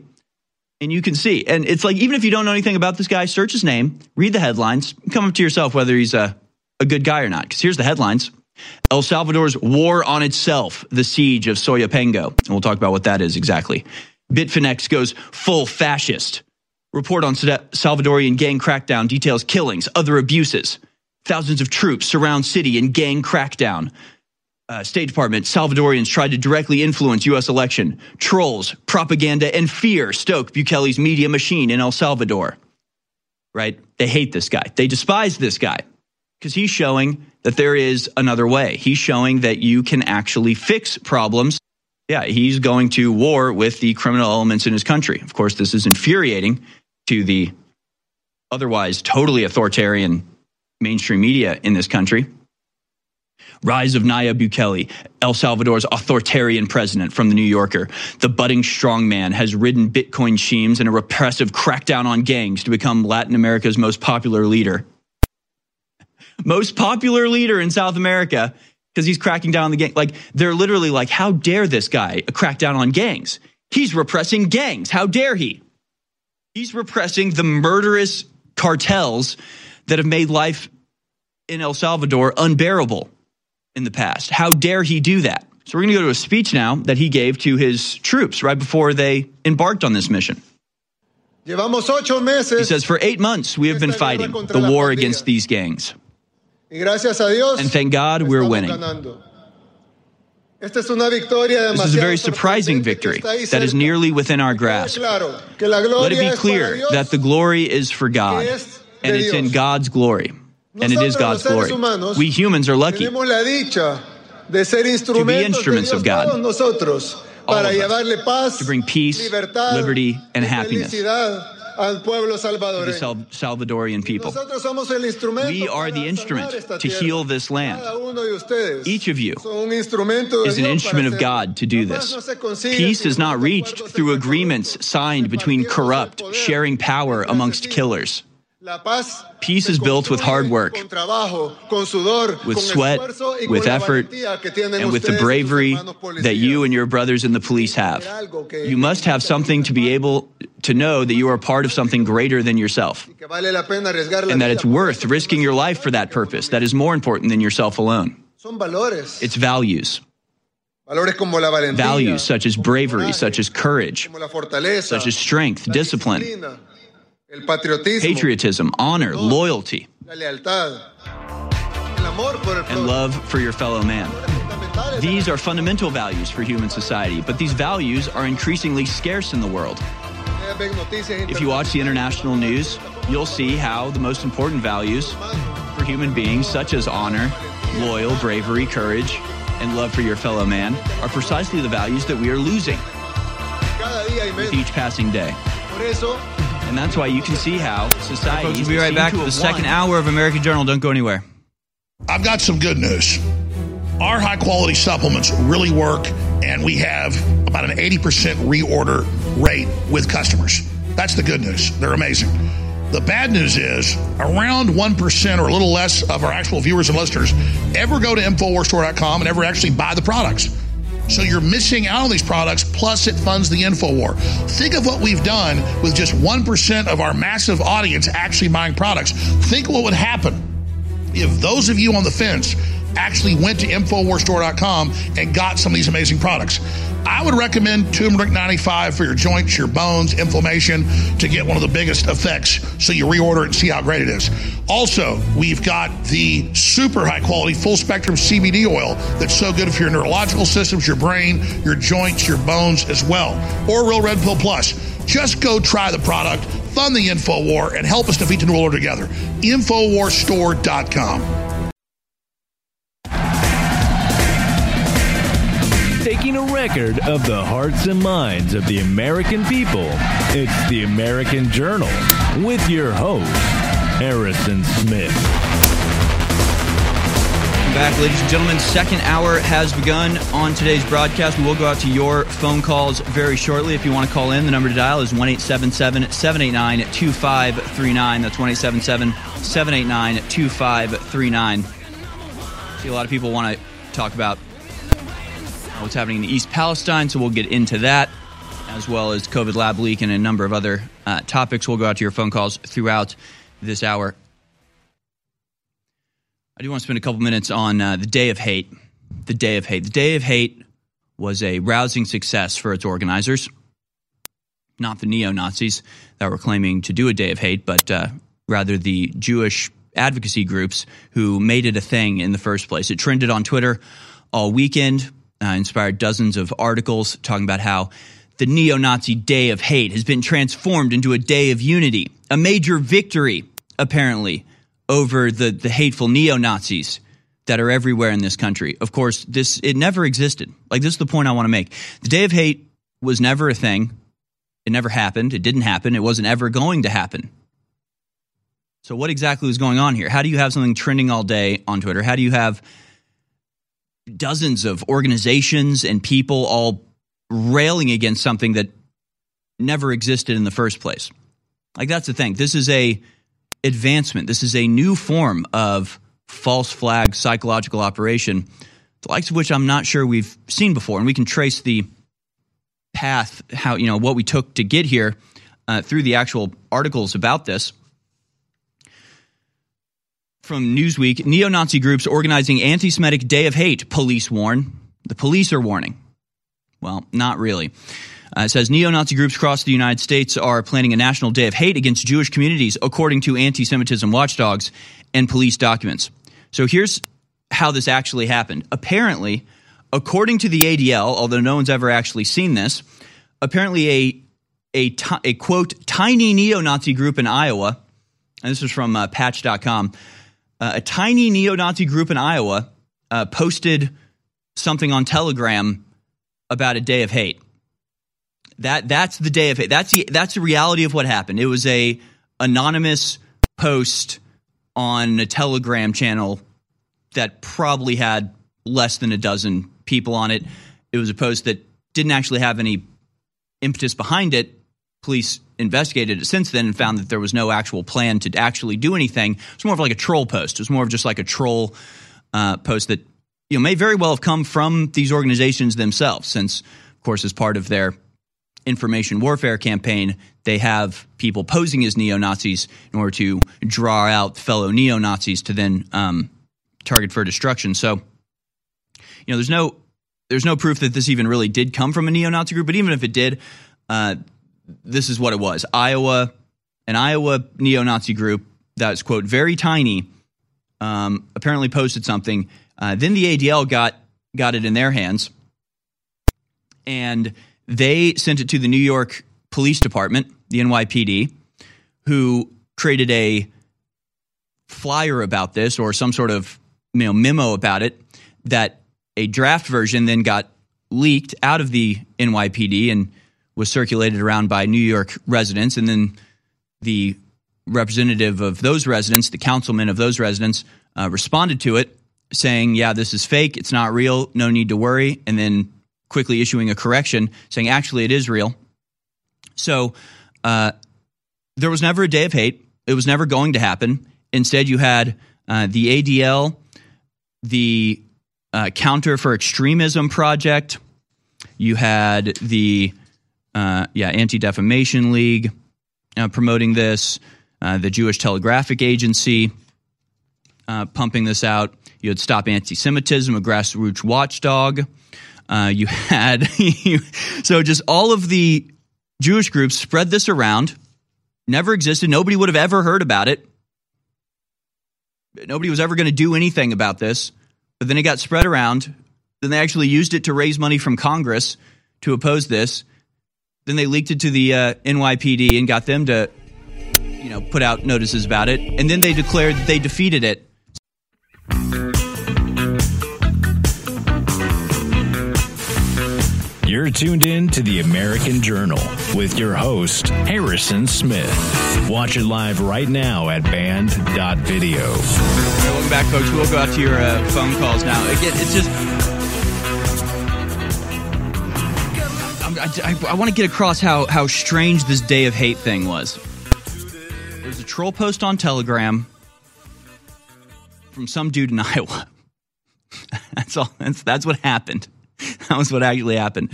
and you can see. And it's like, even if you don't know anything about this guy, search his name, read the headlines, come up to yourself whether he's a, a good guy or not. Because here's the headlines El Salvador's war on itself, the siege of Soyapango. And we'll talk about what that is exactly. Bitfinex goes full fascist. Report on Salvadorian gang crackdown details killings, other abuses. Thousands of troops surround city in gang crackdown. Uh, State Department, Salvadorians tried to directly influence U.S. election. Trolls, propaganda, and fear stoke Bukele's media machine in El Salvador. Right? They hate this guy. They despise this guy because he's showing that there is another way. He's showing that you can actually fix problems. Yeah, he's going to war with the criminal elements in his country. Of course, this is infuriating to the otherwise totally authoritarian mainstream media in this country. Rise of Nayib Bukele, El Salvador's authoritarian president from the New Yorker. The budding strongman has ridden Bitcoin schemes and a repressive crackdown on gangs to become Latin America's most popular leader. Most popular leader in South America because he's cracking down on the gang. Like, they're literally like, how dare this guy crack down on gangs? He's repressing gangs. How dare he? He's repressing the murderous cartels that have made life in El Salvador unbearable in the past. How dare he do that? So we're going to go to a speech now that he gave to his troops right before they embarked on this mission. He says, For eight months, we have been fighting the war against these gangs. And thank God we're winning. This is a very surprising victory that is nearly within our grasp. Let it be clear that the glory is for God, and it's in God's glory, and it is God's glory. We humans are lucky to be instruments of God, all of us, to bring peace, liberty, and happiness al pueblo Salvador. The Sal- Salvadorian people. We are the instrument to heal this land. Each of you is an instrument of God to do this. Peace is not reached through agreements signed between corrupt, sharing power amongst killers. Peace is built with hard work, with sweat, with effort, and with the bravery that you and your brothers in the police have. You must have something to be able to know that you are part of something greater than yourself, and that it's worth risking your life for that purpose that is more important than yourself alone. It's values. Values such as bravery, such as courage, such as strength, discipline, patriotism, honor, loyalty. and love for your fellow man. These are fundamental values for human society, but these values are increasingly scarce in the world. If you watch the international news, you'll see how the most important values for human beings, such as honor, loyal, bravery, courage, and love for your fellow man, are precisely the values that we are losing with each passing day. And that's why you can see how society. Folks, we'll be right back with the second hour of American Journal. Don't go anywhere. I've got some good news. Our high quality supplements really work, and we have about an 80% reorder rate with customers. That's the good news. They're amazing. The bad news is around 1% or a little less of our actual viewers and listeners ever go to InfoWarsStore.com and ever actually buy the products. So you're missing out on these products, plus it funds the InfoWar. Think of what we've done with just 1% of our massive audience actually buying products. Think what would happen if those of you on the fence actually went to InfoWarsStore.com and got some of these amazing products. I would recommend turmeric 95 for your joints, your bones, inflammation to get one of the biggest effects so you reorder it and see how great it is. Also, we've got the super high quality full spectrum CBD oil that's so good for your neurological systems, your brain, your joints, your bones as well. Or Real Red Pill Plus. Just go try the product, fund the info war, and help us defeat the New World together. Infowarstore.com. taking a record of the hearts and minds of the American people. It's the American Journal with your host, Harrison Smith. Back, ladies and gentlemen. Second hour has begun on today's broadcast. We will go out to your phone calls very shortly. If you want to call in, the number to dial is 1 877 789 2539. That's 1 877 789 2539. See, a lot of people want to talk about what's happening in East Palestine, so we'll get into that, as well as COVID lab leak and a number of other uh, topics. We'll go out to your phone calls throughout this hour. I do want to spend a couple minutes on uh, the Day of Hate. The Day of Hate. The Day of Hate was a rousing success for its organizers, not the neo Nazis that were claiming to do a Day of Hate, but uh, rather the Jewish advocacy groups who made it a thing in the first place. It trended on Twitter all weekend uh, inspired dozens of articles talking about how the neo Nazi day of hate has been transformed into a day of unity, a major victory, apparently, over the, the hateful neo Nazis that are everywhere in this country. Of course, this it never existed. Like this is the point I want to make. The day of hate was never a thing. It never happened. It didn't happen. It wasn't ever going to happen. So what exactly was going on here? How do you have something trending all day on Twitter? How do you have dozens of organizations and people all railing against something that never existed in the first place. Like that's the thing. This is a advancement. This is a new form of false flag psychological operation, the likes of which I'm not sure we've seen before. And we can trace the path, how you know what we took to get here uh, through the actual articles about this from Newsweek neo Nazi groups organizing anti Semitic day of hate, police warn. The police are warning. Well, not really. Uh, it says neo Nazi groups across the United States are planning a national day of hate against Jewish communities, according to anti Semitism watchdogs and police documents. So here's how this actually happened. Apparently, according to the ADL, although no one's ever actually seen this, apparently a a, a quote tiny neo Nazi group in Iowa, and this was from uh, Patch.com uh, a tiny neo Nazi group in Iowa uh, posted something on Telegram about a day of hate. That that's the day of hate. That's the that's the reality of what happened. It was a anonymous post on a Telegram channel that probably had less than a dozen people on it. It was a post that didn't actually have any impetus behind it police investigated it since then and found that there was no actual plan to actually do anything. It's more of like a troll post. It was more of just like a troll uh, post that you know may very well have come from these organizations themselves, since of course as part of their information warfare campaign, they have people posing as neo Nazis in order to draw out fellow neo Nazis to then um, target for destruction. So you know there's no there's no proof that this even really did come from a neo Nazi group, but even if it did. Uh, this is what it was Iowa, an Iowa neo Nazi group that's, quote, very tiny, um, apparently posted something. Uh, then the ADL got got it in their hands, and they sent it to the New York Police Department, the NYPD, who created a flyer about this or some sort of you know, memo about it. That a draft version then got leaked out of the NYPD and was circulated around by New York residents, and then the representative of those residents, the councilman of those residents, uh, responded to it, saying, "Yeah, this is fake. It's not real. No need to worry." And then quickly issuing a correction, saying, "Actually, it is real." So uh, there was never a day of hate. It was never going to happen. Instead, you had uh, the ADL, the uh, Counter for Extremism Project. You had the uh, yeah Anti Defamation League uh, promoting this. Uh, the Jewish Telegraphic Agency uh, pumping this out. You had Stop Anti Semitism, a grassroots watchdog. Uh, you had [laughs] so just all of the Jewish groups spread this around. Never existed. Nobody would have ever heard about it. Nobody was ever going to do anything about this. But then it got spread around. Then they actually used it to raise money from Congress to oppose this. Then they leaked it to the uh, NYPD and got them to, you know, put out notices about it. And then they declared that they defeated it. You're tuned in to the American Journal with your host, Harrison Smith. Watch it live right now at banned.video. welcome back, folks. We'll go out to your uh, phone calls now. Again, it's just. I, I, I want to get across how, how strange this day of hate thing was. There was a troll post on Telegram from some dude in [laughs] Iowa. that's all. That's, that's what happened. [laughs] that was what actually happened.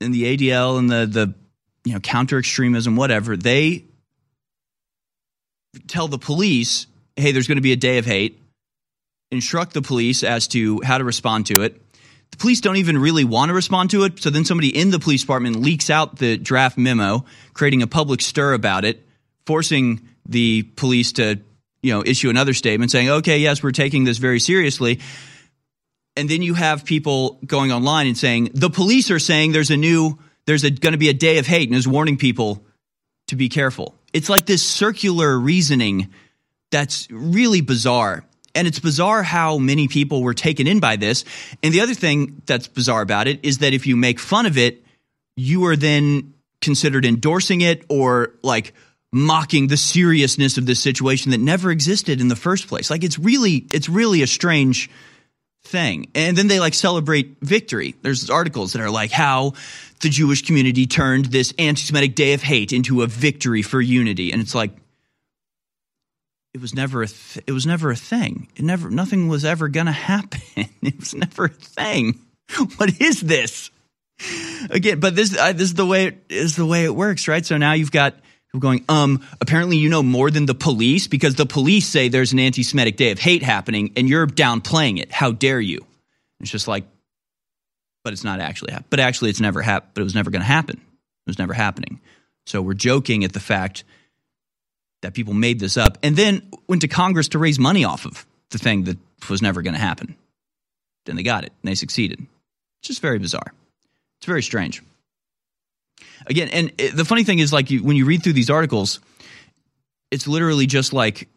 And the ADL and the the you know counter extremism, whatever, they tell the police, hey, there's going to be a day of hate, instruct the police as to how to respond to it. The police don't even really want to respond to it. So then somebody in the police department leaks out the draft memo, creating a public stir about it, forcing the police to, you know, issue another statement saying, okay, yes, we're taking this very seriously and then you have people going online and saying the police are saying there's a new there's going to be a day of hate and is warning people to be careful. It's like this circular reasoning that's really bizarre. And it's bizarre how many people were taken in by this. And the other thing that's bizarre about it is that if you make fun of it, you are then considered endorsing it or like mocking the seriousness of this situation that never existed in the first place. Like it's really it's really a strange thing. And then they like celebrate victory. There's articles that are like how the Jewish community turned this anti-Semitic day of hate into a victory for unity. And it's like it was never a th- it was never a thing. It never nothing was ever going to happen. [laughs] it was never a thing. What is this? Again, but this uh, this is the way it is the way it works, right? So now you've got going, um, apparently you know more than the police because the police say there's an anti Semitic day of hate happening and you're downplaying it. How dare you? It's just like, but it's not actually happening. But actually, it's never happened, but it was never going to happen. It was never happening. So we're joking at the fact that people made this up and then went to Congress to raise money off of the thing that was never going to happen. Then they got it and they succeeded. It's just very bizarre. It's very strange again, and the funny thing is, like you, when you read through these articles, it's literally just like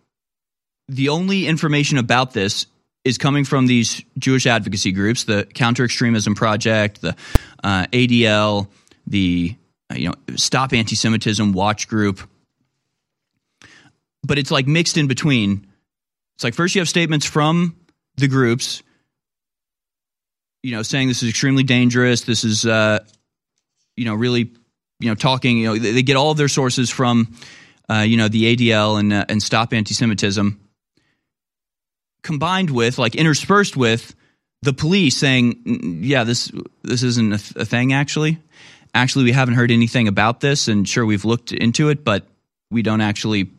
the only information about this is coming from these Jewish advocacy groups, the Counter Extremism Project, the uh, ADL, the uh, you know Stop Anti-Semitism Watch Group. But it's like mixed in between. It's like first you have statements from the groups, you know, saying this is extremely dangerous. This is, uh, you know, really you know, talking, you know, they, they get all of their sources from, uh, you know, the ADL and, uh, and Stop Anti-Semitism, combined with, like, interspersed with the police saying, yeah, this this isn't a, th- a thing. Actually, actually, we haven't heard anything about this, and sure, we've looked into it, but we don't actually,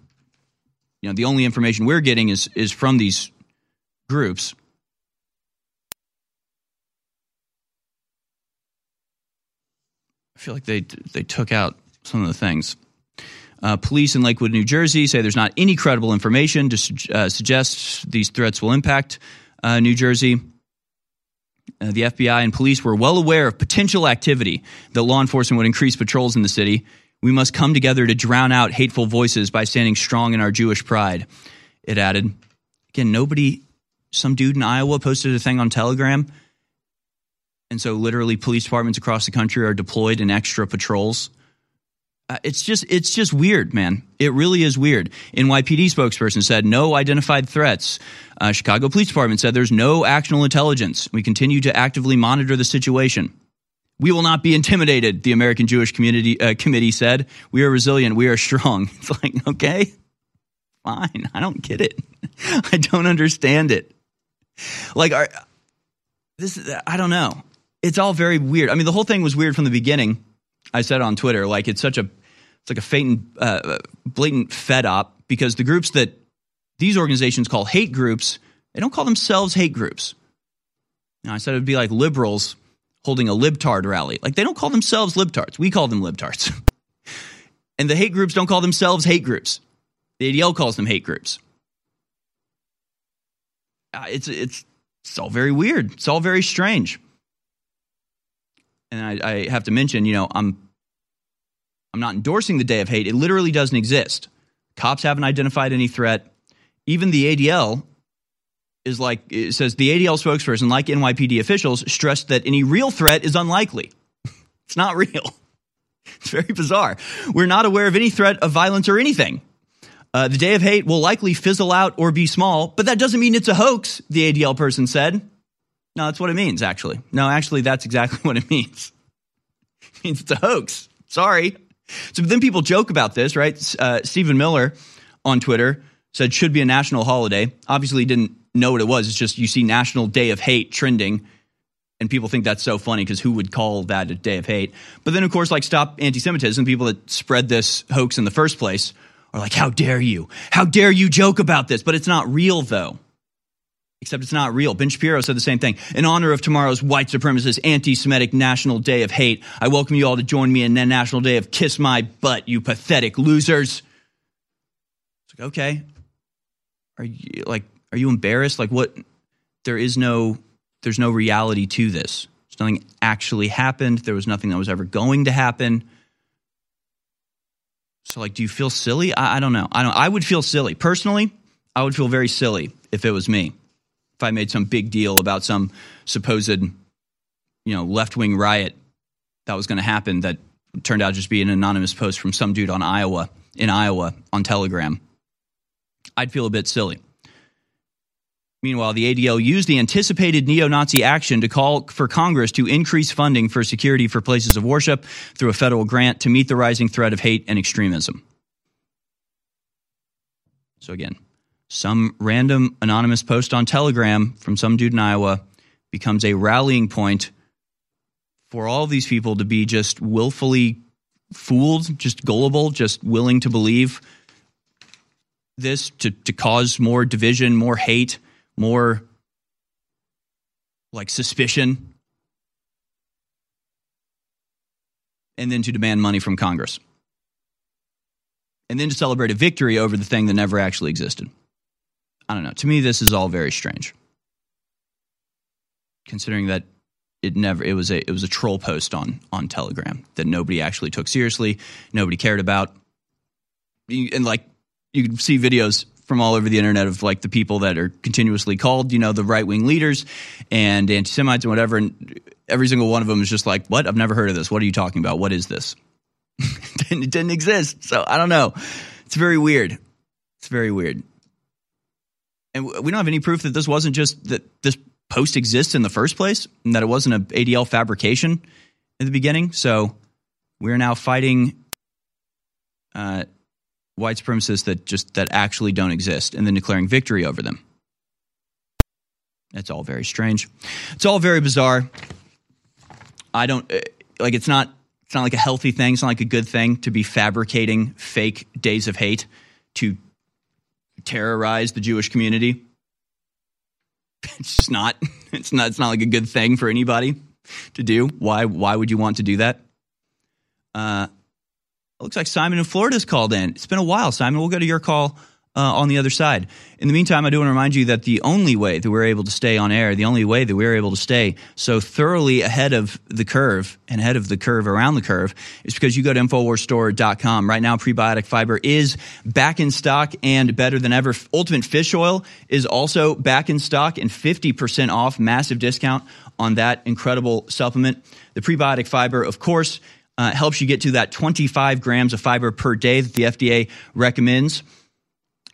you know, the only information we're getting is is from these groups. I feel like they they took out some of the things. Uh, police in Lakewood, New Jersey say there's not any credible information to su- uh, suggest these threats will impact uh, New Jersey. Uh, the FBI and police were well aware of potential activity that law enforcement would increase patrols in the city. We must come together to drown out hateful voices by standing strong in our Jewish pride. It added. Again, nobody, some dude in Iowa posted a thing on Telegram. And so, literally, police departments across the country are deployed in extra patrols uh, it's just it's just weird, man. It really is weird. NYPD spokesperson said no identified threats. Uh, Chicago Police Department said there's no actionable intelligence. We continue to actively monitor the situation. We will not be intimidated. The American Jewish Community uh, Committee said we are resilient. We are strong. [laughs] It's like okay, fine. I don't get it. [laughs] I don't understand it. Like, are, this I don't know. It's all very weird. I mean, the whole thing was weird from the beginning. I said on Twitter, like it's such a it's like a blatant, uh, blatant fed up because the groups that these organizations call hate groups, they don't call themselves hate groups. Now, I said it would be like liberals holding a libtard rally. Like they don't call themselves libtards. We call them libtards. [laughs] and the hate groups don't call themselves hate groups. The ADL calls them hate groups. Uh, it's it's it's all very weird. It's all very strange. And I, I have to mention, you know, I'm I'm not endorsing the day of hate. It literally doesn't exist. Cops haven't identified any threat. Even the ADL is like, it says the ADL spokesperson, like NYPD officials, stressed that any real threat is unlikely. [laughs] it's not real. [laughs] It's very bizarre. We're not aware of any threat of violence or anything. Uh, the day of hate will likely fizzle out or be small, but that doesn't mean it's a hoax, the ADL person said. No, that's what it means, actually. No, actually, that's exactly [laughs] what it means. It means it's a hoax. Sorry. So then people joke about this, right? Uh, Stephen Miller on Twitter said should be a national holiday. Obviously, didn't know what it was. It's just you see National Day of Hate trending, and people think that's so funny because who would call that a day of hate? But then, of course, like Stop Anti-Semitism, people that spread this hoax in the first place are like, "How dare you? How dare you joke about this?" But it's not real, though. Except it's not real. Ben Shapiro said the same thing. In honor of tomorrow's white supremacist anti Semitic National Day of Hate, I welcome you all to join me in the National Day of Kiss My Butt, you pathetic losers. It's like, okay. Are you like are you embarrassed? Like what there is no there's no reality to this. Nothing actually happened. There was nothing that was ever going to happen. So like do you feel silly? I, I don't know. I don't I would feel silly. Personally, I would feel very silly if it was me if I made some big deal about some supposed, you know, left wing riot that was going to happen that turned out just be an anonymous post from some dude on Iowa in Iowa on Telegram. I'd feel a bit silly. Meanwhile, the ADL used the anticipated neo Nazi action to call for Congress to increase funding for security for places of worship through a federal grant to meet the rising threat of hate and extremism. So, again, some random anonymous post on Telegram from some dude in Iowa becomes a rallying point for all these people to be just willfully fooled, just gullible, just willing to believe this to, to cause more division, more hate, more like suspicion, and then to demand money from Congress. And then to celebrate a victory over the thing that never actually existed. I don't know. To me, this is all very strange. Considering that it never it was a it was a troll post on on Telegram that nobody actually took seriously, nobody cared about, and like you can see videos from all over the internet of like the people that are continuously called, you know, the right wing leaders and anti Semites and whatever, and every single one of them is just like, "What? I've never heard of this. What are you talking about? What is this?" [laughs] it didn't exist, so I don't know. It's very weird. It's very weird and we don't have any proof that this wasn't just that this post exists in the first place and that it wasn't an ADL fabrication in the beginning. So we're now fighting uh, white supremacists that just that actually don't exist and then declaring victory over them. It's all very strange. It's all very bizarre. I don't uh, like it's not it's not like a healthy thing. It's not like a good thing to be fabricating fake days of hate to terrorize the Jewish community. [laughs] It's just not. [laughs] It's not. It's not like a good thing for anybody to do. Why? Why would you want to do that? Uh, looks like Simon in Florida's called in. It's been a while, Simon. We'll go to your call uh, on the other side. In the meantime, I do want to remind you that the only way that we're able to stay on air, the only way that we're able to stay so thoroughly ahead of the curve and ahead of the curve around the curve is because you go to InfoWarsStore.com. Right now, prebiotic fiber is back in stock and better than ever. Ultimate Fish Oil is also back in stock and 50% off, massive discount on that incredible supplement. The prebiotic fiber, of course, uh, helps you get to that 25 grams of fiber per day that the FDA recommends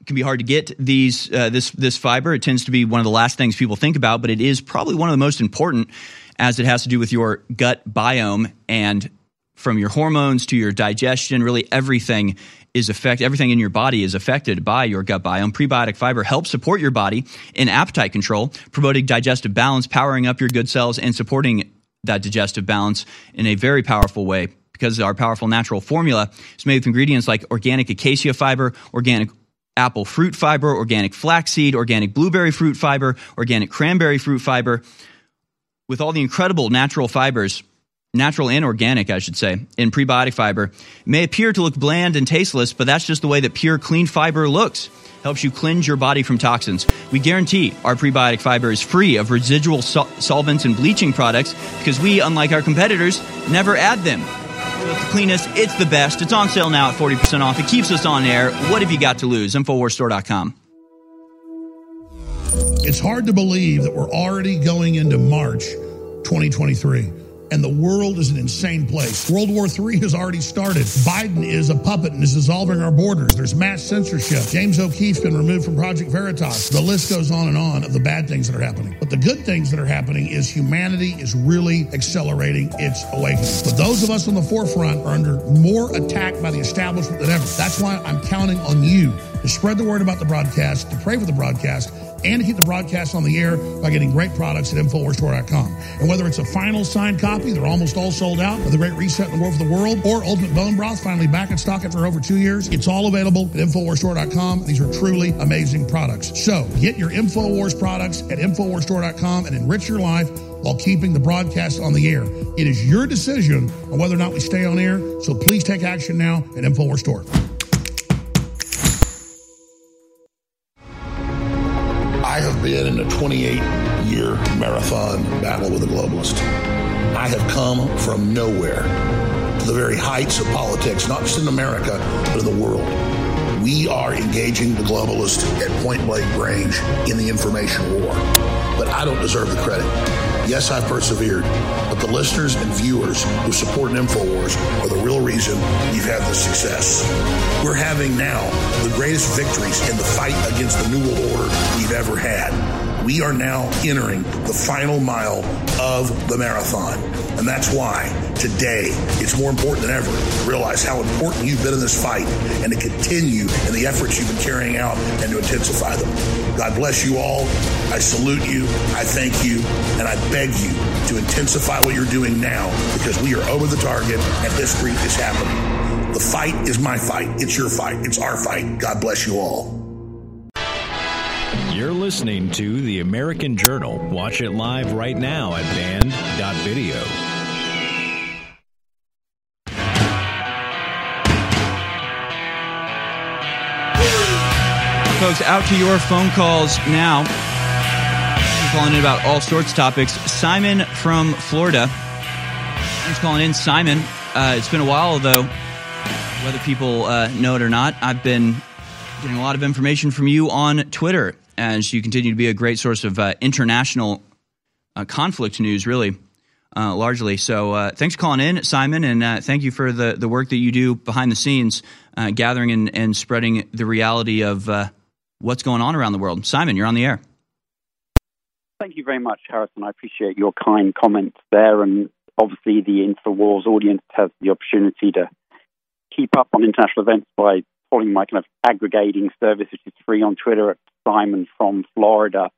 It can be hard to get these uh, this this fiber. It tends to be one of the last things people think about, but it is probably one of the most important as it has to do with your gut biome and from your hormones to your digestion. Really, everything is affect everything in your body is affected by your gut biome. Prebiotic fiber helps support your body in appetite control, promoting digestive balance, powering up your good cells, and supporting that digestive balance in a very powerful way because our powerful natural formula is made with ingredients like organic acacia fiber, organic apple fruit fiber, organic flaxseed, organic blueberry fruit fiber, organic cranberry fruit fiber, with all the incredible natural fibers, natural and organic, I should say, in prebiotic fiber. It may appear to look bland and tasteless, but that's just the way that pure, clean fiber looks. Helps you cleanse your body from toxins. We guarantee our prebiotic fiber is free of residual sol- solvents and bleaching products because we, unlike our competitors, never add them. It's the cleanest. It's the best. It's on sale now at 40% off. It keeps us on air. What have you got to lose? Infowarsstore.com. It's hard to believe that we're already going into March 2023 and the world is an insane place. World War III has already started. Biden is a puppet and is dissolving our borders. There's mass censorship. James O'Keefe's been removed from Project Veritas. The list goes on and on of the bad things that are happening. But the good things that are happening is humanity is really accelerating its awakening. But those of us on the forefront are under more attack by the establishment than ever. That's why I'm counting on you to spread the word about the broadcast, to pray for the broadcast, and to keep the broadcast on the air by getting great products at InfoWarsStore.com. And whether it's a final signed copy, they're almost all sold out, of The Great Reset in the War for the World, or Ultimate Bone Broth, finally back in stock after over two years, it's all available at InfoWarsStore.com. These are truly amazing products. So get your InfoWars products at InfoWarsStore.com and enrich your life while keeping the broadcast on the air. It is your decision on whether or not we stay on air, so please take action now at InfoWars Store. Been in a 28 year marathon battle with a globalist. I have come from nowhere to the very heights of politics, not just in America, but in the world. We are engaging the globalist at point blank range in the information war. But I don't deserve the credit. Yes, I've persevered, but the listeners and viewers who support InfoWars are the real reason we've had this success. We're having now the greatest victories in the fight against the New World Order we've ever had. We are now entering the final mile of the marathon. And that's why today it's more important than ever to realize how important you've been in this fight and to continue in the efforts you've been carrying out and to intensify them. God bless you all. I salute you. I thank you. And I beg you to intensify what you're doing now because we are over the target and history is happening. The fight is my fight. It's your fight. It's our fight. God bless you all. You're listening to The American Journal. Watch it live right now at banned.video. Folks, out to your phone calls now. Calling in about all sorts of topics. Simon from Florida. Thanks calling in, Simon. Uh, it's been a while, though, whether people uh, know it or not. I've been getting a lot of information from you on Twitter as you continue to be a great source of uh, international uh, conflict news, really, uh, largely. So uh, thanks for calling in, Simon, and uh, thank you for the, the work that you do behind the scenes, uh, gathering and, and spreading the reality of what's going on around the world. Simon, you're on the air. Thank you very much, Harrison. I appreciate your kind comments there. And obviously, the InfoWars audience has the opportunity to keep up on international events by following my kind of aggregating service, which is free on Twitter at Simon from Florida.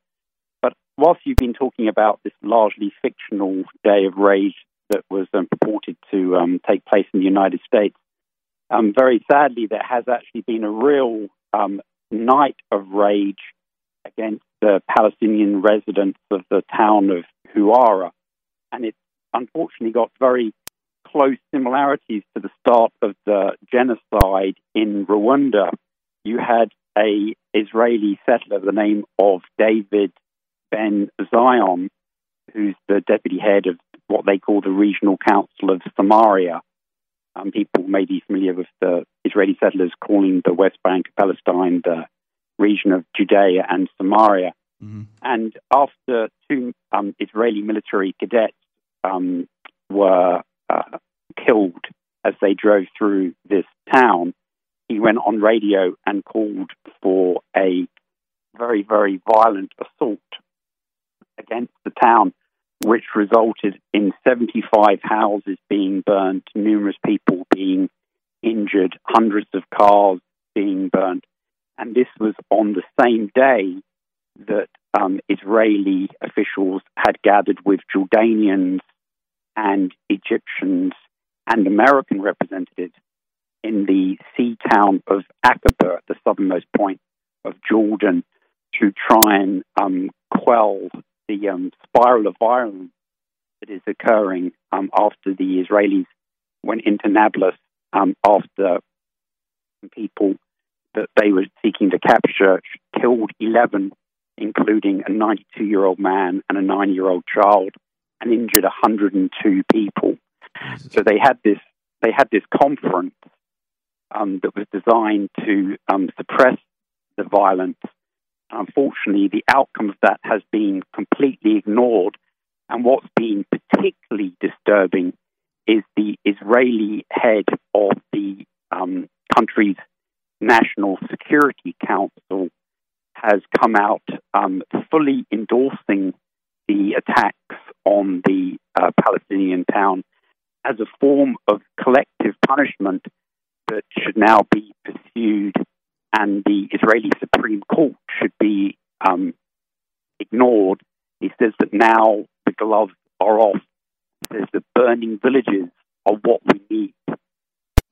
But whilst you've been talking about this largely fictional day of rage that was um, purported to um, take place in the United States, um, very sadly, there has actually been a real um, night of rage against the Palestinian residents of the town of Huwara. And it unfortunately got very close similarities to the start of the genocide in Rwanda. You had a Israeli settler the name of David Ben Zion, who's the deputy head of what they call the Regional Council of Samaria. Um, people may be familiar with the Israeli settlers calling the West Bank Palestine the region of Judea and Samaria. Mm-hmm. And after two um, Israeli military cadets um, were uh, killed as they drove through this town, he went on radio and called for a very, very violent assault against the town, which resulted in 75 houses being burnt, numerous people being injured, hundreds of cars being burnt. And this was on the same day that um, Israeli officials had gathered with Jordanians and Egyptians and American representatives in the sea town of Aqaba, the southernmost point of Jordan, to try and um, quell the um, spiral of violence that is occurring um, after the Israelis went into Nablus um, after people that they were seeking to capture killed 11, including a 92 year old man and a nine year old child, and injured 102 people. So they had this they had this conference um, that was designed to um, suppress the violence. Unfortunately, the outcome of that has been completely ignored. And what's been particularly disturbing is the Israeli head of the um, country's National Security Council has come out um, fully endorsing the attacks on the uh, Palestinian town as a form of collective punishment that should now be pursued, and the Israeli Supreme Court should be um, ignored. He says that now the gloves are off. He says that burning villages are what we need.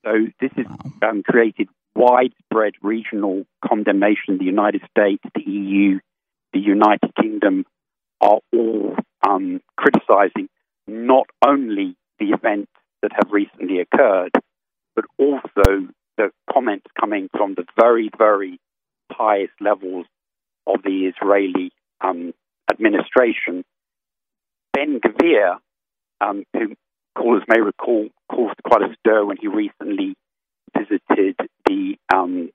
So this has um, created widespread regional condemnation. The United States, the EU, the United Kingdom are all um, criticizing not only the events that have recently occurred, but also the comments coming from the very, very highest levels of the Israeli um, administration. Ben Gvir, um, who callers may recall, caused quite a stir when he recently visited the um,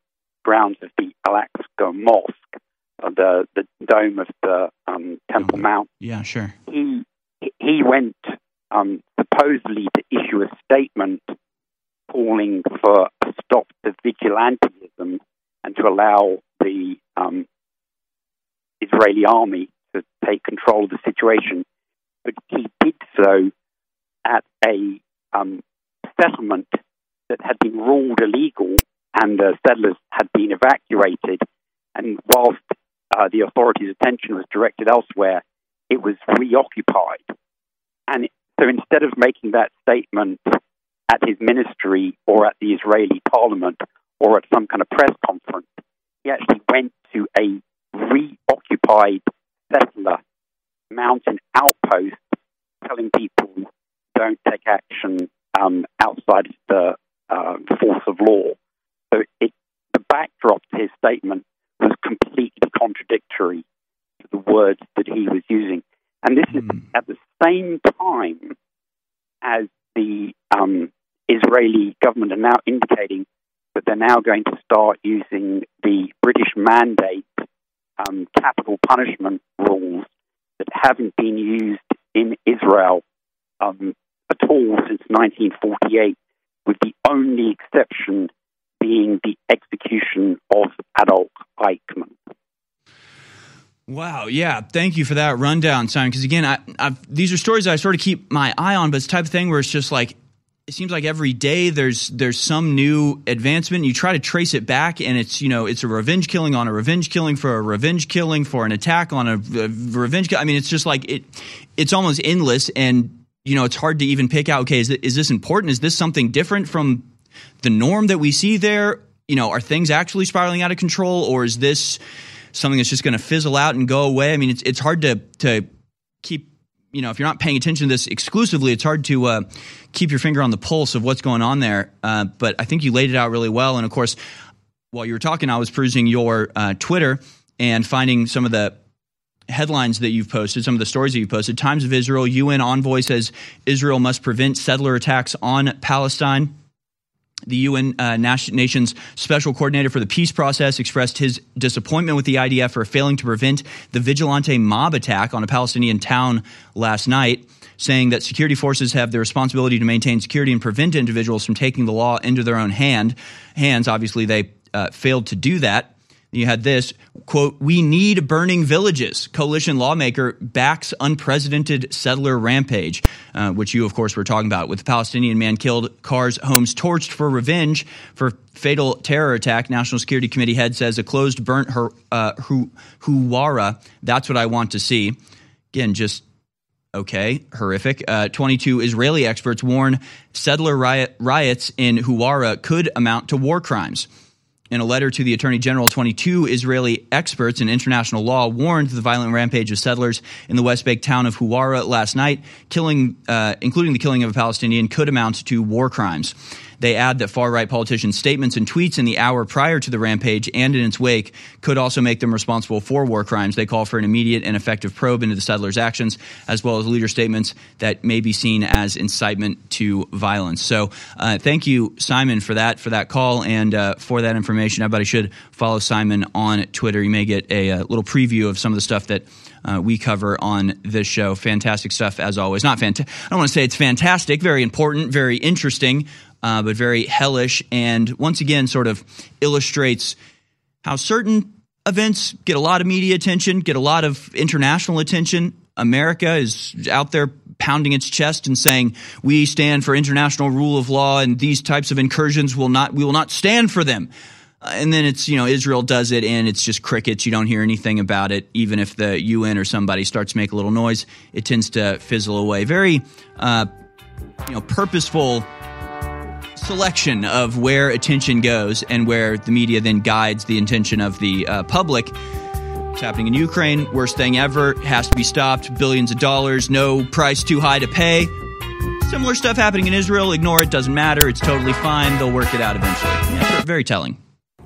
grounds of the Al Aqsa Mosque, uh, the the dome of the um, Temple Mount. Yeah, sure. He he went um, supposedly to issue a statement calling for a stop to vigilantism and to allow the um, Israeli army to take control of the situation. But he did so at a um, settlement that had been ruled illegal and the settlers had been evacuated. And whilst uh, the authorities' attention was directed elsewhere, it was reoccupied. And so instead of making that statement at his ministry or at the Israeli parliament or at some kind of press conference. He actually went to a reoccupied settler mountain outpost telling people don't take action um, outside of the uh, force of law. So it, the backdrop to his statement was completely contradictory to the words that he was using. And this mm. is hmm. at the same time as the um, Israeli government are now indicating that they're now going to start using the British mandate um, capital punishment rules that haven't been used in Israel um, at all since 1948, with the only exception being the execution of Adolf Eichmann. Wow. Yeah. Thank you for that rundown, Simon. Because again, I, these are stories I sort of keep my eye on, but it's type of thing where it's just like it seems like every day there's there's some new advancement. You try to trace it back, and it's you know it's a revenge killing on a revenge killing for a revenge killing for an attack on a, a revenge. I mean, it's just like it. It's almost endless, and you know it's hard to even pick out. Okay, is, is this important? Is this something different from the norm that we see there? You know, are things actually spiraling out of control, or is this something that's just going to fizzle out and go away? I mean, it's it's hard to to keep you know, if you're not paying attention to this exclusively, it's hard to uh, keep your finger on the pulse of what's going on there. Uh, but I think you laid it out really well. And of course, while you were talking, I was perusing your uh, Twitter and finding some of the headlines that you've posted, some of the stories that you've posted. Times of Israel, UN envoy says Israel must prevent settler attacks on Palestine. The UN uh, Nations Special Coordinator for the Peace Process expressed his disappointment with the IDF for failing to prevent the vigilante mob attack on a Palestinian town last night, saying that security forces have the responsibility to maintain security and prevent individuals from taking the law into their own hand. Hands, obviously, they uh, failed to do that. You had this quote, we need burning villages. Coalition lawmaker backs unprecedented settler rampage, uh, which you, of course, were talking about. With the Palestinian man killed, cars, homes torched for revenge for fatal terror attack. National Security Committee head says a closed, burnt her, uh, Huwara. That's what I want to see. Again, just okay, horrific. Uh, 22 Israeli experts warn settler riot, riots in Huwara could amount to war crimes. In a letter to the Attorney General, 22 Israeli experts in international law warned the violent rampage of settlers in the West Bank town of Huwara last night, killing, uh, including the killing of a Palestinian, could amount to war crimes. They add that far right politicians' statements and tweets in the hour prior to the rampage and in its wake could also make them responsible for war crimes. They call for an immediate and effective probe into the settlers' actions, as well as leader statements that may be seen as incitement to violence. So, uh, thank you, Simon, for that for that call and uh, for that information. Everybody should follow Simon on Twitter. You may get a, a uh, little preview of some of the stuff that. Uh, we cover on this show. Fantastic stuff as always. Not fantastic. I don't want to say it's fantastic. Very important. Very interesting uh, but very hellish, and once again sort of illustrates how certain events get a lot of media attention, get a lot of international attention. America is out there pounding its chest and saying we stand for international rule of law, and these types of incursions will not we will not stand for them. Uh, and then it's you know Israel does it, and it's just crickets. You don't hear anything about it, even if the UN or somebody starts to make a little noise. It tends to fizzle away. Very uh, you know purposeful selection of where attention goes and where the media then guides the intention of the uh, public. It's happening in Ukraine, worst thing ever, has to be stopped, billions of dollars, no price too high to pay. Similar stuff happening in Israel, ignore it, doesn't matter, it's totally fine, they'll work it out eventually. Yeah, very telling.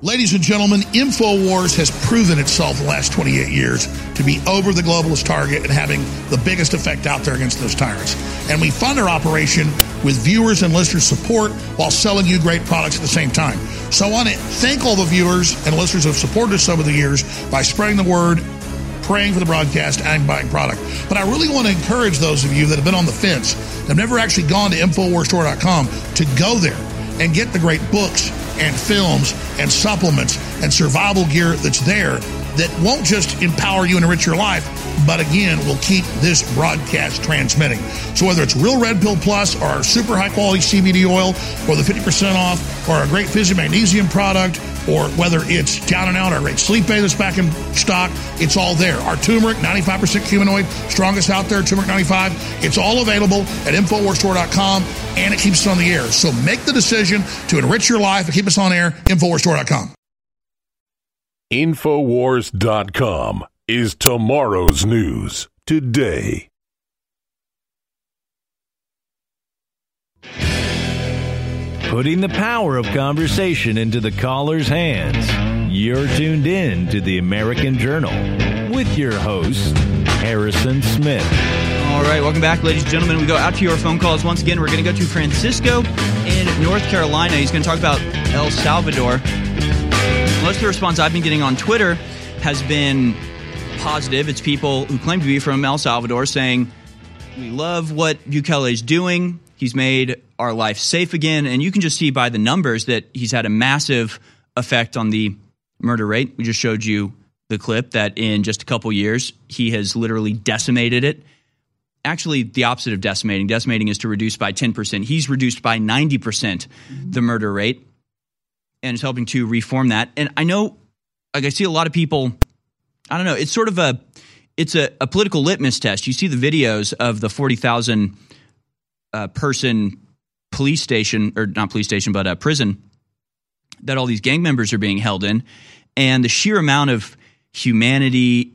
Ladies and gentlemen, InfoWars has proven itself the last 28 years to be over the globalist target and having the biggest effect out there against those tyrants. And we fund our operation with viewers and listeners' support while selling you great products at the same time. So I want to thank all the viewers and listeners who have supported us over the years by spreading the word, praying for the broadcast, and buying product. But I really want to encourage those of you that have been on the fence, have never actually gone to InfoWarsStore.com, to go there and get the great books and films and supplements and survival gear that's there that won't just empower you and enrich your life, but again, will keep this broadcast transmitting. So whether it's Real Red Pill Plus or our super high quality CBD oil or the 50% off or a great Fizzy Magnesium product or whether it's down and out, our great sleep aid that's back in stock, it's all there. Our turmeric, 95% curcuminoid, strongest out there, turmeric 95, it's all available at InfoWarsStore.com and it keeps us on the air. So make the decision to enrich your life and keep us on air, InfoWarsStore.com. Infowars.com is tomorrow's news today. Putting the power of conversation into the caller's hands. You're tuned in to the American Journal with your host, Harrison Smith. All right, welcome back, ladies and gentlemen. We go out to your phone calls once again. We're going to go to Francisco in North Carolina. He's going to talk about El Salvador. Most of the response I've been getting on Twitter has been positive. It's people who claim to be from El Salvador saying, We love what Bukele is doing. He's made our life safe again. And you can just see by the numbers that he's had a massive effect on the murder rate. We just showed you the clip that in just a couple years, he has literally decimated it. Actually, the opposite of decimating. Decimating is to reduce by 10%. He's reduced by 90% the murder rate and is helping to reform that. And I know, like, I see a lot of people, I don't know, it's sort of a, it's a, a political litmus test. You see the videos of the 40,000 uh, person police station, or not police station, but a prison that all these gang members are being held in. And the sheer amount of humanity,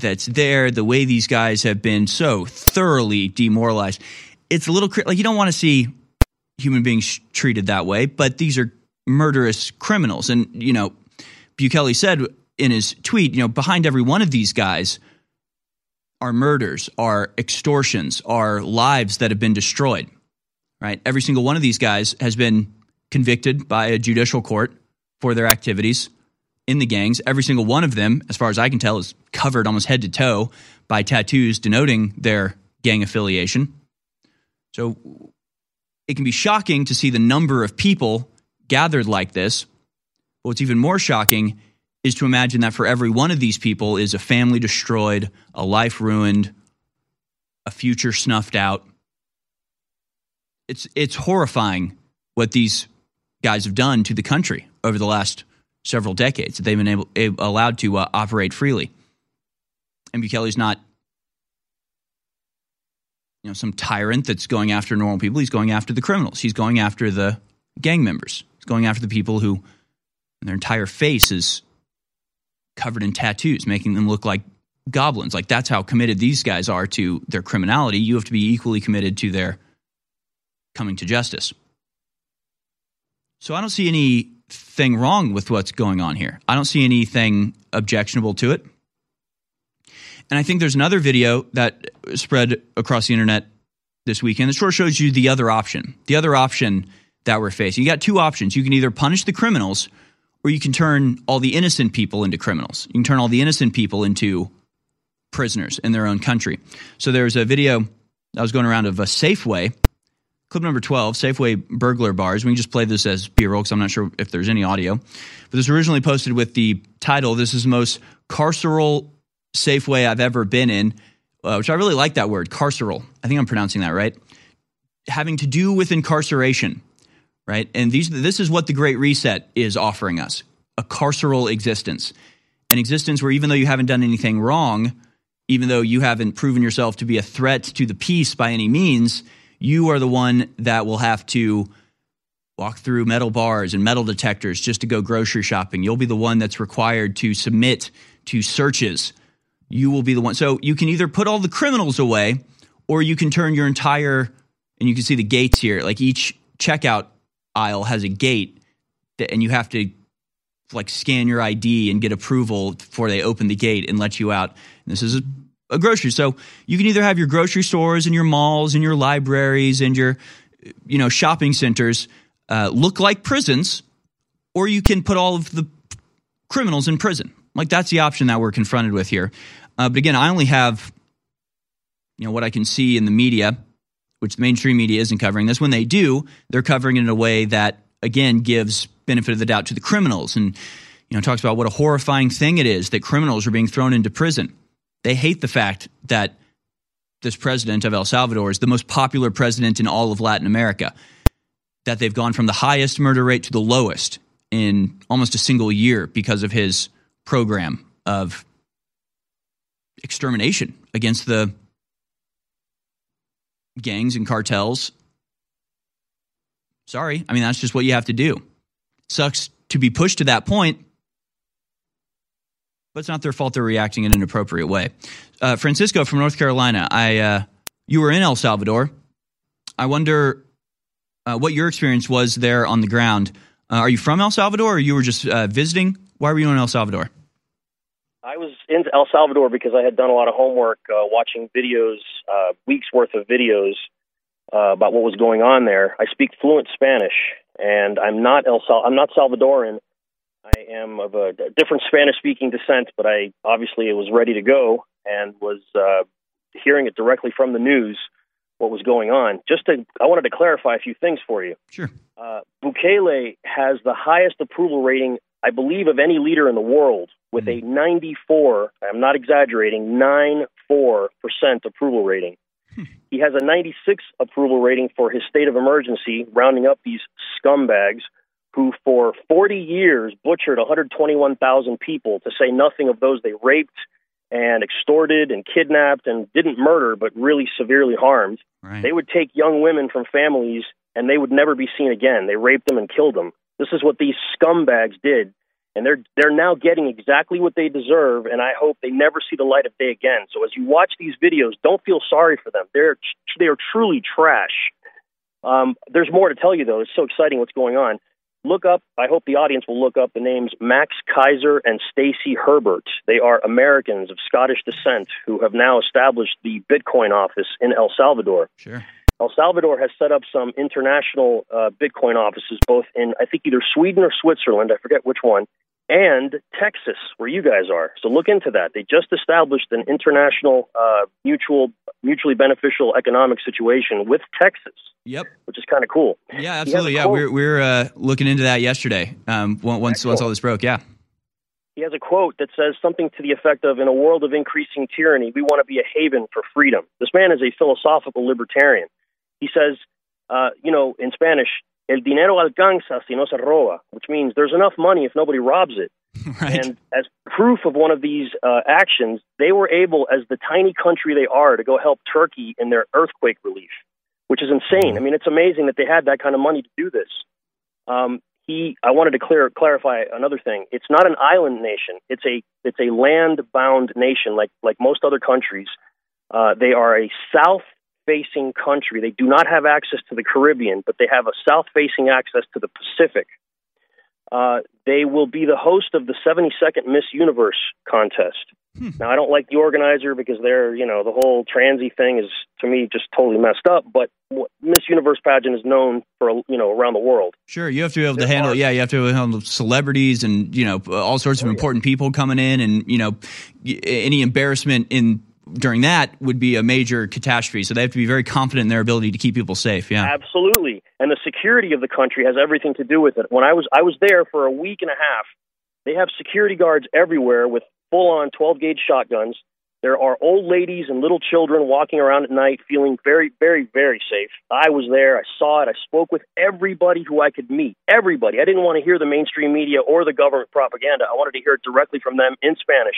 that's there, the way these guys have been so thoroughly demoralized. It's a little like you don't want to see human beings treated that way, but these are murderous criminals. And, you know, Bukele said in his tweet, you know, behind every one of these guys are murders, are extortions, are lives that have been destroyed, right? Every single one of these guys has been convicted by a judicial court for their activities in the gangs. Every single one of them, as far as I can tell, is covered almost head to toe by tattoos denoting their gang affiliation. So it can be shocking to see the number of people gathered like this. But what's even more shocking is to imagine that for every one of these people is a family destroyed, a life ruined, a future snuffed out. It's it's horrifying what these guys have done to the country over the last several decades. That they've been able, able allowed to uh, operate freely. And Bukele's not you know some tyrant that's going after normal people. He's going after the criminals. He's going after the gang members. He's going after the people who their entire face is covered in tattoos, making them look like goblins. Like that's how committed these guys are to their criminality. You have to be equally committed to their coming to justice. So I don't see anything wrong with what's going on here. I don't see anything objectionable to it. And I think there's another video that spread across the internet this weekend that sort of shows you the other option. The other option that we're facing. You got two options. You can either punish the criminals or you can turn all the innocent people into criminals. You can turn all the innocent people into prisoners in their own country. So there's a video that was going around of a Safeway, clip number 12, Safeway burglar bars. We can just play this as B-roll because I'm not sure if there's any audio. But this was originally posted with the title, This is the most carceral Safeway I've ever been in, uh, which I really like that word, carceral. I think I'm pronouncing that right. Having to do with incarceration, right? And these, this is what the Great Reset is offering us a carceral existence, an existence where even though you haven't done anything wrong, even though you haven't proven yourself to be a threat to the peace by any means, you are the one that will have to walk through metal bars and metal detectors just to go grocery shopping. You'll be the one that's required to submit to searches you will be the one. So you can either put all the criminals away or you can turn your entire, and you can see the gates here, like each checkout aisle has a gate that, and you have to like scan your ID and get approval before they open the gate and let you out. And this is a, a grocery. So you can either have your grocery stores and your malls and your libraries and your, you know, shopping centers uh, look like prisons, or you can put all of the criminals in prison. Like that's the option that we're confronted with here. Uh, but again, I only have you know what I can see in the media, which the mainstream media isn't covering this. When they do, they're covering it in a way that again gives benefit of the doubt to the criminals and you know talks about what a horrifying thing it is that criminals are being thrown into prison. They hate the fact that this president of El Salvador is the most popular president in all of Latin America. That they've gone from the highest murder rate to the lowest in almost a single year because of his program of extermination against the gangs and cartels. Sorry. I mean, that's just what you have to do. Sucks to be pushed to that point, but it's not their fault they're reacting in an appropriate way. Uh, Francisco from North Carolina, I, uh, you were in El Salvador. I wonder uh, what your experience was there on the ground. Uh, are you from El Salvador or you were just uh, visiting? Why were you in El Salvador? In El Salvador because I had done a lot of homework, uh, watching videos, uh, weeks worth of videos uh, about what was going on there. I speak fluent Spanish, and I'm not El Sal- I'm not Salvadoran. I am of a different Spanish-speaking descent, but I obviously was ready to go and was uh, hearing it directly from the news what was going on. Just to, I wanted to clarify a few things for you. Sure. Uh, Bukele has the highest approval rating, I believe, of any leader in the world with hmm. a 94, I'm not exaggerating, 94% approval rating. Hmm. He has a 96 approval rating for his state of emergency, rounding up these scumbags who, for 40 years, butchered 121,000 people, to say nothing of those they raped and extorted and kidnapped and didn't murder, but really severely harmed. Right. They would take young women from families and they would never be seen again. They raped them and killed them. This is what these scumbags did and they're they're now getting exactly what they deserve. And I hope they never see the light of day again. So as you watch these videos, don't feel sorry for them. They're they are truly trash. Um, there's more to tell you though. It's so exciting what's going on. Look up. I hope the audience will look up the names Max Keiser and Stacy Herbert. They are Americans of Scottish descent who have now established the Bitcoin office in El Salvador. Sure. El Salvador has set up some international uh, Bitcoin offices, both in I think either Sweden or Switzerland. I forget which one and Texas, where you guys are. So look into that. They just established an international uh, mutual, mutually beneficial economic situation with Texas. Yep, which is kind of cool. Yeah, absolutely. Yeah, we're we're uh, looking into that yesterday. Um, once Excellent. once all this broke, yeah. He has a quote that says something to the effect of, "In a world of increasing tyranny, we want to be a haven for freedom." This man is a philosophical libertarian. He says, uh, you know, in Spanish, el dinero alcanza si no se roba, which means there's enough money if nobody robs it. [laughs] Right. And as proof of one of these uh, actions, they were able, as the tiny country they are, to go help Turkey in their earthquake relief, which is insane. I mean, it's amazing that they had that kind of money to do this. Um, he, I wanted to clear, clarify another thing. It's not an island nation. It's a it's a land bound nation, like like most other countries. Uh, they are a south facing country. They do not have access to the Caribbean, but they have a south facing access to the Pacific. Uh, they will be the host of the 72nd Miss Universe contest. Hmm. Now, I don't like the organizer because they're, you know, the whole transy thing is to me just totally messed up. But Miss Universe pageant is known for, you know, around the world. Sure, you have to be able to handle, yeah, you have to handle celebrities and you know all sorts of oh, important yeah. people coming in, and you know any embarrassment in during that would be a major catastrophe. So they have to be very confident in their ability to keep people safe. Yeah, absolutely. And the security of the country has everything to do with it. When I was I was there for a week and a half, they have security guards everywhere with full on 12 gauge shotguns. There are old ladies and little children walking around at night feeling very, very, very safe. I was there. I saw it. I spoke with everybody who I could meet. Everybody. I didn't want to hear the mainstream media or the government propaganda. I wanted to hear it directly from them in Spanish.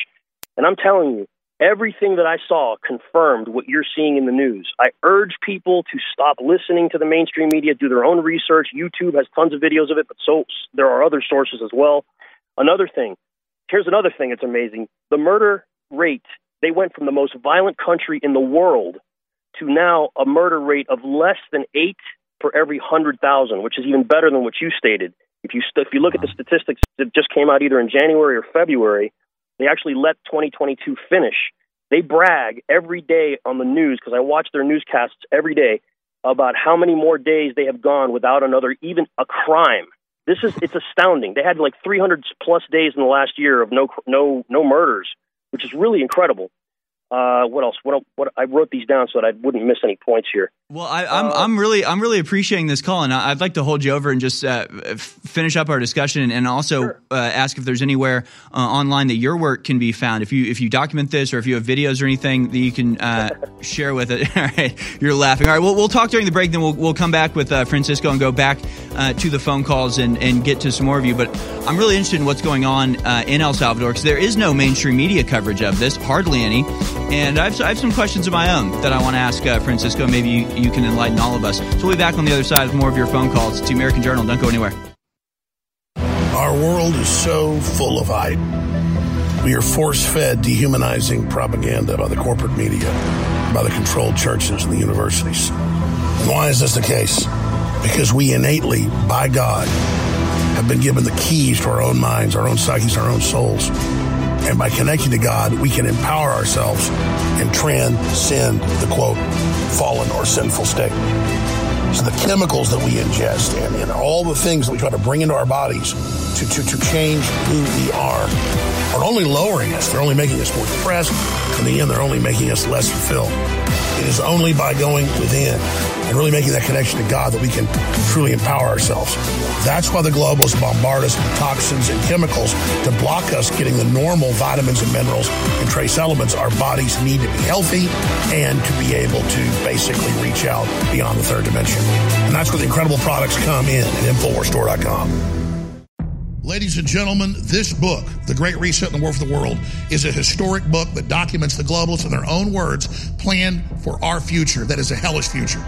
And I'm telling you, Everything that I saw confirmed what you're seeing in the news. I urge people to stop listening to the mainstream media, do their own research. YouTube has tons of videos of it, but so there are other sources as well. Another thing, here's another thing that's amazing. The murder rate, they went from the most violent country in the world to now a murder rate of less than 8 for every 100,000, which is even better than what you stated. If you st- if you look at the statistics that just came out either in January or February, they actually let 2022 finish. They brag every day on the news because I watch their newscasts every day about how many more days they have gone without another even a crime. This is it's astounding. They had like 300 plus days in the last year of no no no murders, which is really incredible. Uh, what else? What, what I wrote these down so that I wouldn't miss any points here. Well, I, am I'm, uh, I'm really I'm really appreciating this call, and I'd like to hold you over and just uh, finish up our discussion, and also sure. uh, ask if there's anywhere uh, online that your work can be found. If you if you document this, or if you have videos or anything that you can uh, [laughs] share with it. [laughs] All right, you're laughing. All right, we'll we'll talk during the break, then we'll we'll come back with uh, Francisco and go back to the phone calls and and get to some more of you. But I'm really interested in what's going on in El Salvador because there is no mainstream media coverage of this, hardly any, and I've I have some questions of my own that I want to ask Francisco. Maybe you you can enlighten all of us. So we'll be back on the other side with more of your phone calls. to American Journal. Don't go anywhere. Our world is so full of hype. We are force fed dehumanizing propaganda by the corporate media, by the controlled churches and the universities. And why is this the case? Because we innately, by God, have been given the keys to our own minds, our own psyches, our own souls. And by connecting to God, we can empower ourselves and transcend the quote, fallen or sinful state. So the chemicals that we ingest and, and all the things that we try to bring into our bodies to, to, to change who we are are only lowering us. They're only making us more depressed. In the end, they're only making us less fulfilled. It is only by going within and really making that connection to God that we can truly empower ourselves. That's why the globalists bombard us with toxins and chemicals to block us getting the normal vitamins and minerals and trace elements our bodies need to be healthy and to be able to basically reach out beyond the third dimension. And that's where the incredible products come in at InfoWarsStore.com. Ladies and gentlemen, this book, The Great Reset and the War for the World, is a historic book that documents the globalists in their own words plan for our future that is a hellish future.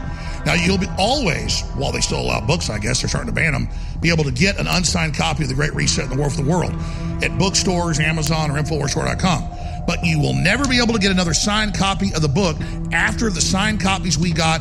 Now, you'll be always, while they still allow books, I guess they're starting to ban them, be able to get an unsigned copy of The Great Reset and the War for the World at bookstores, Amazon, or InfoWarsStore.com. But you will never be able to get another signed copy of the book after the signed copies we got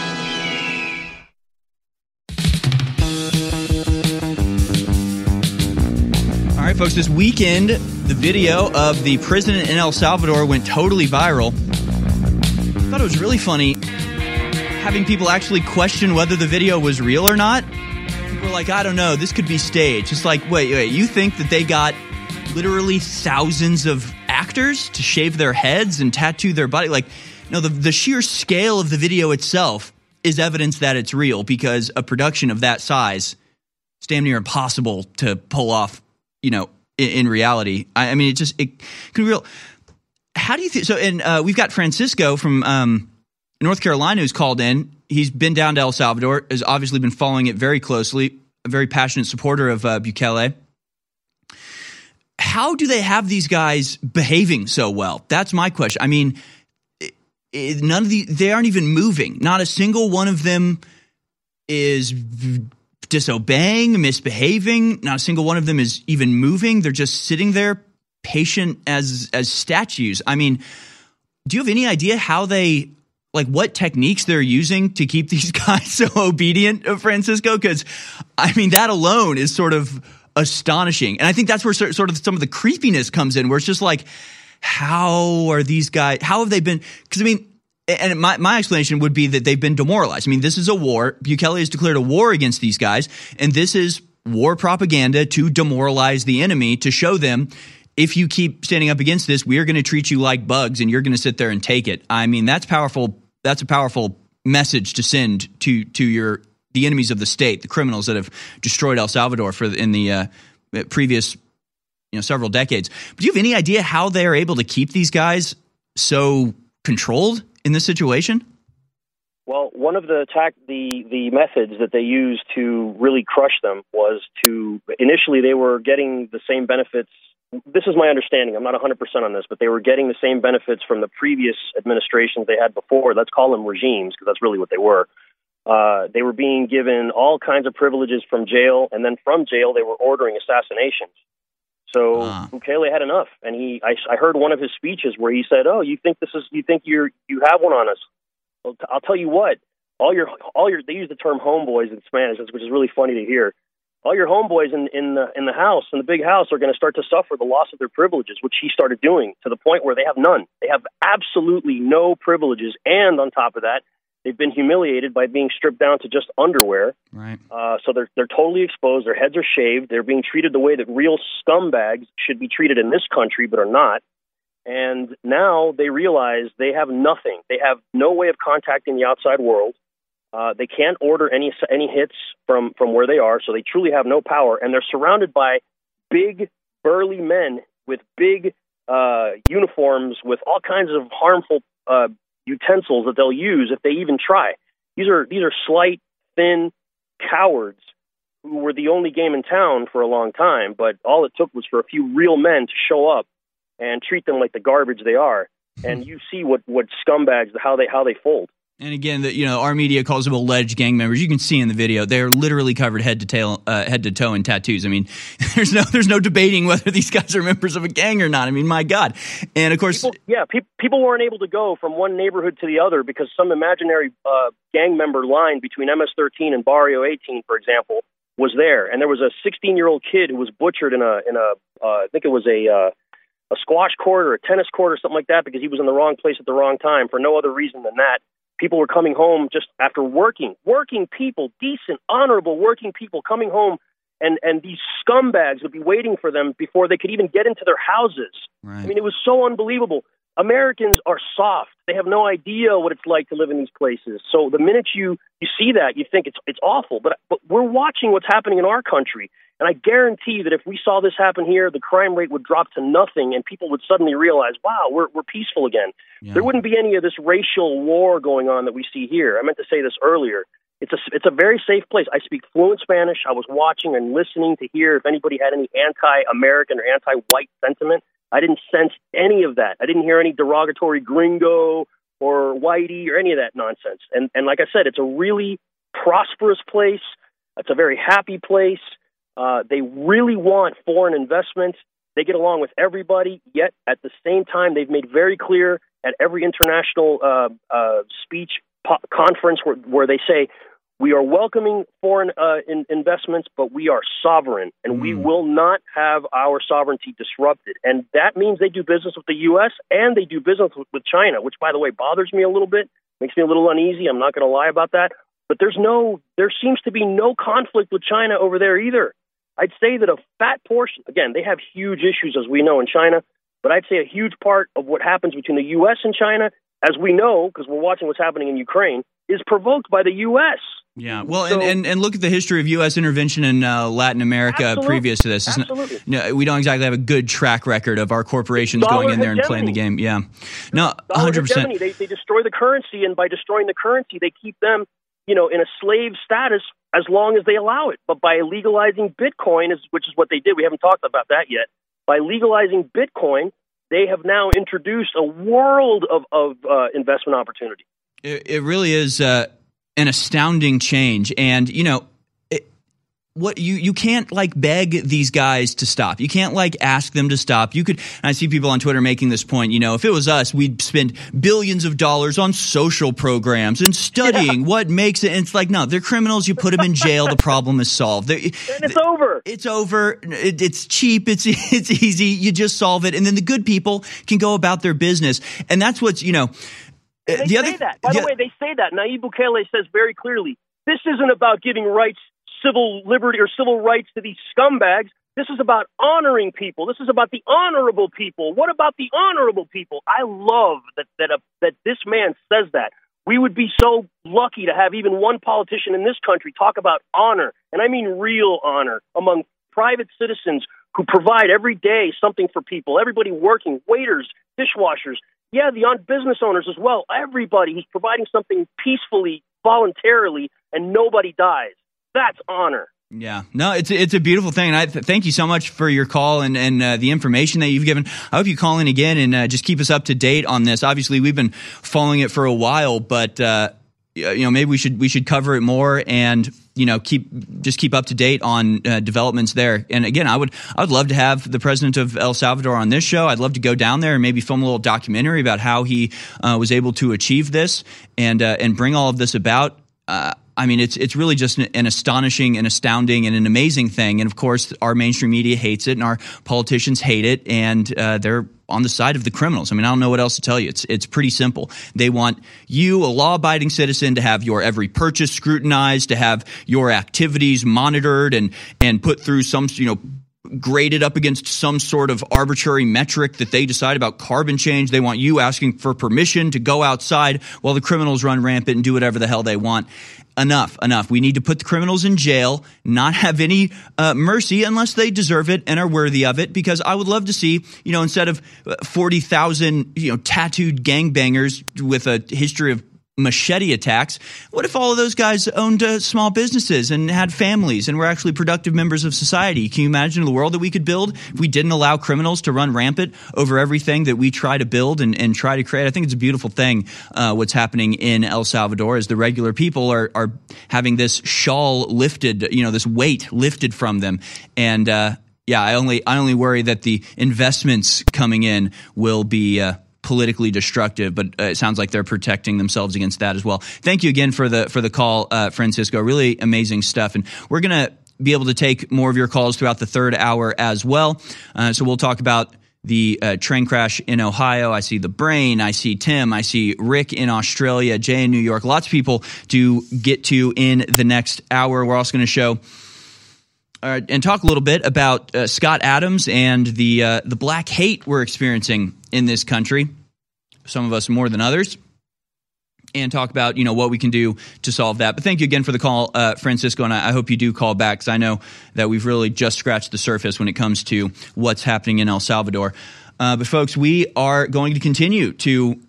right, folks, this weekend, the video of the president in El Salvador went totally viral. I thought it was really funny having people actually question whether the video was real or not. People were like, I don't know, this could be staged. It's like, wait, wait, you think that they got literally thousands of actors to shave their heads and tattoo their body? Like, no, the, the sheer scale of the video itself is evidence that it's real because a production of that size is damn near impossible to pull off you know, in, in reality. I, I, mean, it just it can be real. How do you think? So, and uh, we've got Francisco from um, North Carolina who's called in. He's been down to El Salvador. Has obviously been following it very closely. A very passionate supporter of uh, Bukele. How do they have these guys behaving so well? That's my question. I mean, it, it, none of the they aren't even moving. Not a single one of them is disobeying, misbehaving. Not a single one of them is even moving. They're just sitting there, patient as as statues. I mean, do you have any idea how they like what techniques they're using to keep [laughs] these guys so obedient, uh, Francisco? Because I mean, that alone is sort of astonishing, and I think that's where sort of some of the creepiness comes in, where it's just like, how are these guys? How have they been? Because I mean, and my, my explanation would be that they've been demoralized. I mean, this is a war. Bukele has declared a war against these guys, and this is war propaganda to demoralize the enemy to show them if you keep standing up against this, we are going to treat you like bugs and you're going to sit there and take it. I mean, that's powerful. That's a powerful message to send to to your the enemies of the state, the criminals that have destroyed El Salvador for in the uh, previous you know several decades. But do you have any idea how they are able to keep these guys so controlled? In this situation? Well, one of the attack the the methods that they used to really crush them was to initially they were getting the same benefits. This is my understanding. I'm not 100% on this, but they were getting the same benefits from the previous administrations they had before. Let's call them regimes because that's really what they were. Uh, they were being given all kinds of privileges from jail, and then from jail they were ordering assassinations. So uh. Had enough, and he. I, I heard won of his speeches where he said, "Oh, you think this is? You think you're you have one on us? Well, t- I'll tell you what. All your all your they use the term homeboys in Spanish, which is really funny to hear. All your homeboys in in the in the house in the big house are going to start to suffer the loss of their privileges, which he started doing to the point where they have none. They have absolutely no privileges, and on top of that, They've been humiliated by being stripped down to just underwear. Right. Uh, so they're they're totally exposed. Their heads are shaved. They're being treated the way that real scumbags should be treated in this country, but are not. And now they realize they have nothing. They have no way of contacting the outside world. Uh, they can't order any any hits from from where they are, so they truly have no power. And they're surrounded by big, burly men with big uh, uniforms with all kinds of harmful uh, utensils that they'll use if they even try. These are these are slight, thin cowards who were the only game in town for a long time, but all it took was for a few real men to show up and treat them like the garbage they are. [laughs] And you see what what scumbags how they how they fold. And again, the, you know, our media calls them alleged gang members. You can see in the video they're literally covered head to tail, uh, head to toe in tattoos. I mean, [laughs] there's no there's no debating whether these guys are members of a gang or not. I mean, my God. And of course, people, yeah, pe- people weren't able to go from one neighborhood to the other because some imaginary uh, gang member line between MS-13 and Barrio 18, for example, was there, and there was a 16 year old kid who was butchered in a in a uh, I think it was a uh, a squash court or a tennis court or something like that because he was in the wrong place at the wrong time for no other reason than that. People were coming home just after working, working people, decent, honorable working people coming home and and these scumbags would be waiting for them before they could even get into their houses. Right. I mean, it was so unbelievable. Americans are soft. They have no idea what it's like to live in these places. So the minute you you see that, you think it's it's awful. But but we're watching what's happening in our country, and I guarantee that if we saw this happen here, the crime rate would drop to nothing, and people would suddenly realize, wow, we're we're peaceful again. Yeah. There wouldn't be any of this racial war going on that we see here. I meant to say this earlier. It's a it's a very safe place. I speak fluent Spanish. I was watching and listening to hear if anybody had any anti-American or anti-white sentiment. I didn't sense any of that. I didn't hear any derogatory gringo or whitey or any of that nonsense. And and like I said, it's a really prosperous place. It's a very happy place. Uh, they really want foreign investment. They get along with everybody. Yet at the same time, they've made very clear at every international uh, uh, speech po- conference where, where they say we are welcoming foreign uh, in- investments, but we are sovereign, and we will not have our sovereignty disrupted. And that means they do business with the U.S. and they do business with, with China, which, by the way, bothers me a little bit, makes me a little uneasy. I'm not going to lie about that. But there's no, there seems to be no conflict with China over there either. I'd say that a fat portion, again, they have huge issues, as we know, in China, but I'd say a huge part of what happens between the U.S. and China, as we know, because we're watching what's happening in Ukraine, is provoked by the U.S. Yeah, well, So- and, and, and look at the history of U.S. intervention in uh, Latin America Absolutely. previous to this. Not- no, we don't exactly have a good track record of our corporations Dollar going in there and playing the game. Yeah, no, hundred percent. They, they destroy the currency, and by destroying the currency, they keep them, you know, in a slave status as long as they allow it. But by legalizing Bitcoin, is which is what they did. We haven't talked about that yet. By legalizing Bitcoin, they have now introduced a world of of uh, investment opportunity. It, it really is uh, an astounding change, and you know. It, what you you can't like beg these guys to stop. You can't like ask them to stop. You could. And I see people on Twitter making this point. You know, if it was us, we'd spend billions of dollars on social programs and studying what makes it. And it's like, no, they're criminals. You put them in jail. the problem is solved. They're, And it's over. it's over. It, it's cheap. It's [laughs] it's easy. You just solve it, and then the good people can go about their business. And that's what's you know. They the say other that. By the, the- way, they say that. Nayib Bukele says very clearly, this isn't about giving rights, civil liberty, or civil rights to these scumbags. This is about honoring people. This is about the honorable people. What about the honorable people? I love that that uh, that this man says that. We would be so lucky to have even one politician in this country talk about honor, and I mean real honor among private citizens who provide every day something for people. Everybody working, waiters, dishwashers, yeah, the on business owners as well. Everybody who's providing something peacefully, voluntarily, and nobody dies. That's honor. Yeah, no, it's it's a beautiful thing. And I th- thank you so much for your call and and uh, the information that you've given. I hope you call in again and uh, just keep us up to date on this. Obviously, we've been following it for a while, but uh, you know maybe we should we should cover it more and you know keep just keep up to date on uh, developments there. And again, I would I would love to have the president of El Salvador on this show. I'd love to go down there and maybe film a little documentary about how he uh, was able to achieve this and uh, and bring all of this about. Uh, I mean, it's it's really just an, an astonishing and astounding and an amazing thing. And of course, our mainstream media hates it, and our politicians hate it, and uh, they're on the side of the criminals. I mean, I don't know what else to tell you. It's it's pretty simple. They want you, a law-abiding citizen, to have your every purchase scrutinized, to have your activities monitored, and and put through some you know graded up against some sort of arbitrary metric that they decide about carbon change. They want you asking for permission to go outside while the criminals run rampant and do whatever the hell they want. Enough, enough. We need to put the criminals in jail, not have any uh, mercy unless they deserve it and are worthy of it. Because I would love to see, you know, instead of uh, 40,000, you know, tattooed gangbangers with a history of machete attacks. What if all of those guys owned uh, small businesses and had families and were actually productive members of society? Can you imagine the world that we could build if we didn't allow criminals to run rampant over everything that we try to build and, and try to create? I think it's a beautiful thing uh, what's happening in El Salvador as the regular people are, are having this shawl lifted, you know, this weight lifted from them. And, uh, yeah, I only I only worry that the investments coming in will be uh, politically destructive, but uh, it sounds like they're protecting themselves against that as well. Thank you again for the for the call, uh, Francisco. Really amazing stuff, and we're gonna be able to take more of your calls throughout the third hour as well. Uh, so we'll talk about the uh, train crash in Ohio. I see the brain. I see Tim. I see Rick in Australia, Jay in New York. Lots of people to get to in the next hour. We're also going to show uh, and talk a little bit about uh, Scott Adams and the uh, the black hate we're experiencing in this country. Some of us more than others and talk about you know what we can do to solve that. But thank you again for the call, uh, Francisco, and I, I, hope you do call back because I know that we've really just scratched the surface when it comes to what's happening in El Salvador. Uh, but folks, we are going to continue to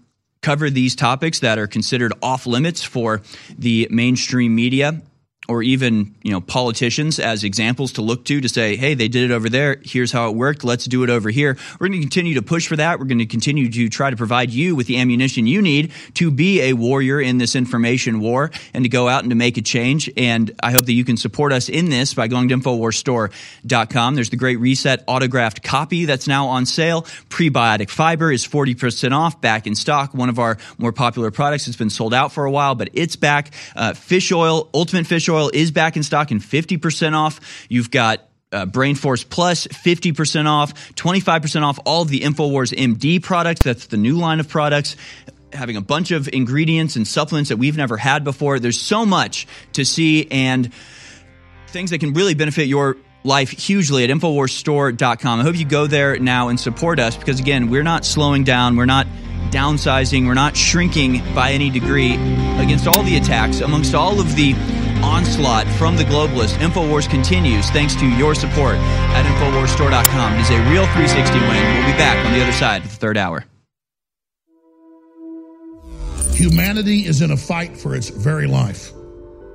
cover these topics that are considered off limits for the mainstream media or even you know politicians as examples to look to to say hey they did it over there. Here's how it worked. Let's do it over here. We're going to continue to push for that. We're going to continue to try to provide you with the ammunition you need to be a warrior in this information war and to go out and to make a change. And i hope that you can support us in this by going to infowarstore.com there's the great reset autographed copy that's now on sale. Prebiotic fiber is 40% off back in stock. One of our more popular products. It's been sold out for a while but it's back. Uh, fish oil ultimate fish oil is back in stock and 50% off. You've got uh, Brain Force Plus, 50% off, 25% off all of the InfoWars MD products. That's the new line of products. Having a bunch of ingredients and supplements that we've never had before. There's so much to see and things that can really benefit your life hugely at InfoWarsStore.com. I hope you go there now and support us because, again, we're not slowing down. We're not downsizing. We're not shrinking by any degree against all the attacks, amongst all of the onslaught from the globalists. InfoWars continues thanks to your support at InfoWarsStore.com. It is a real 360 win. We'll be back on the other side of the third hour. Humanity is in a fight for its very life.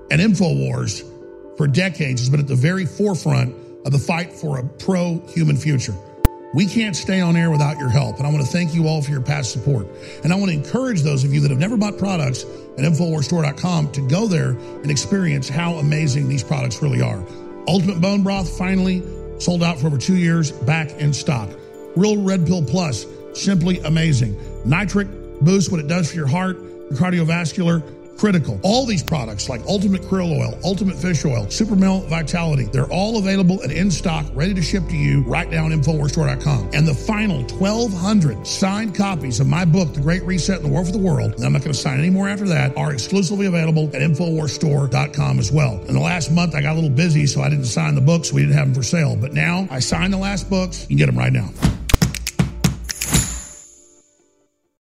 And InfoWars, for decades, has been at the very forefront of the fight for a pro human future. We can't stay on air without your help. And I want to thank you all for your past support. And I want to encourage those of you that have never bought products at InfoWarsStore.com to go there and experience how amazing these products really are. Ultimate Bone Broth finally sold out for over two years, back in stock. Real Red Pill Plus, simply amazing. Nitric Boost, what it does for your heart, your cardiovascular critical. All these products like Ultimate Krill Oil, Ultimate Fish Oil, Super Male Vitality, they're all available and in stock, ready to ship to you right now on InfoWarsStore.com. And the final 1,200 signed copies of my book, The Great Reset and the War for the World, and I'm not going to sign any more after that, are exclusively available at InfoWarsStore.com as well. In the last month, I got a little busy, so I didn't sign the books. We didn't have them for sale. But now I signed the last books. You can get them right now.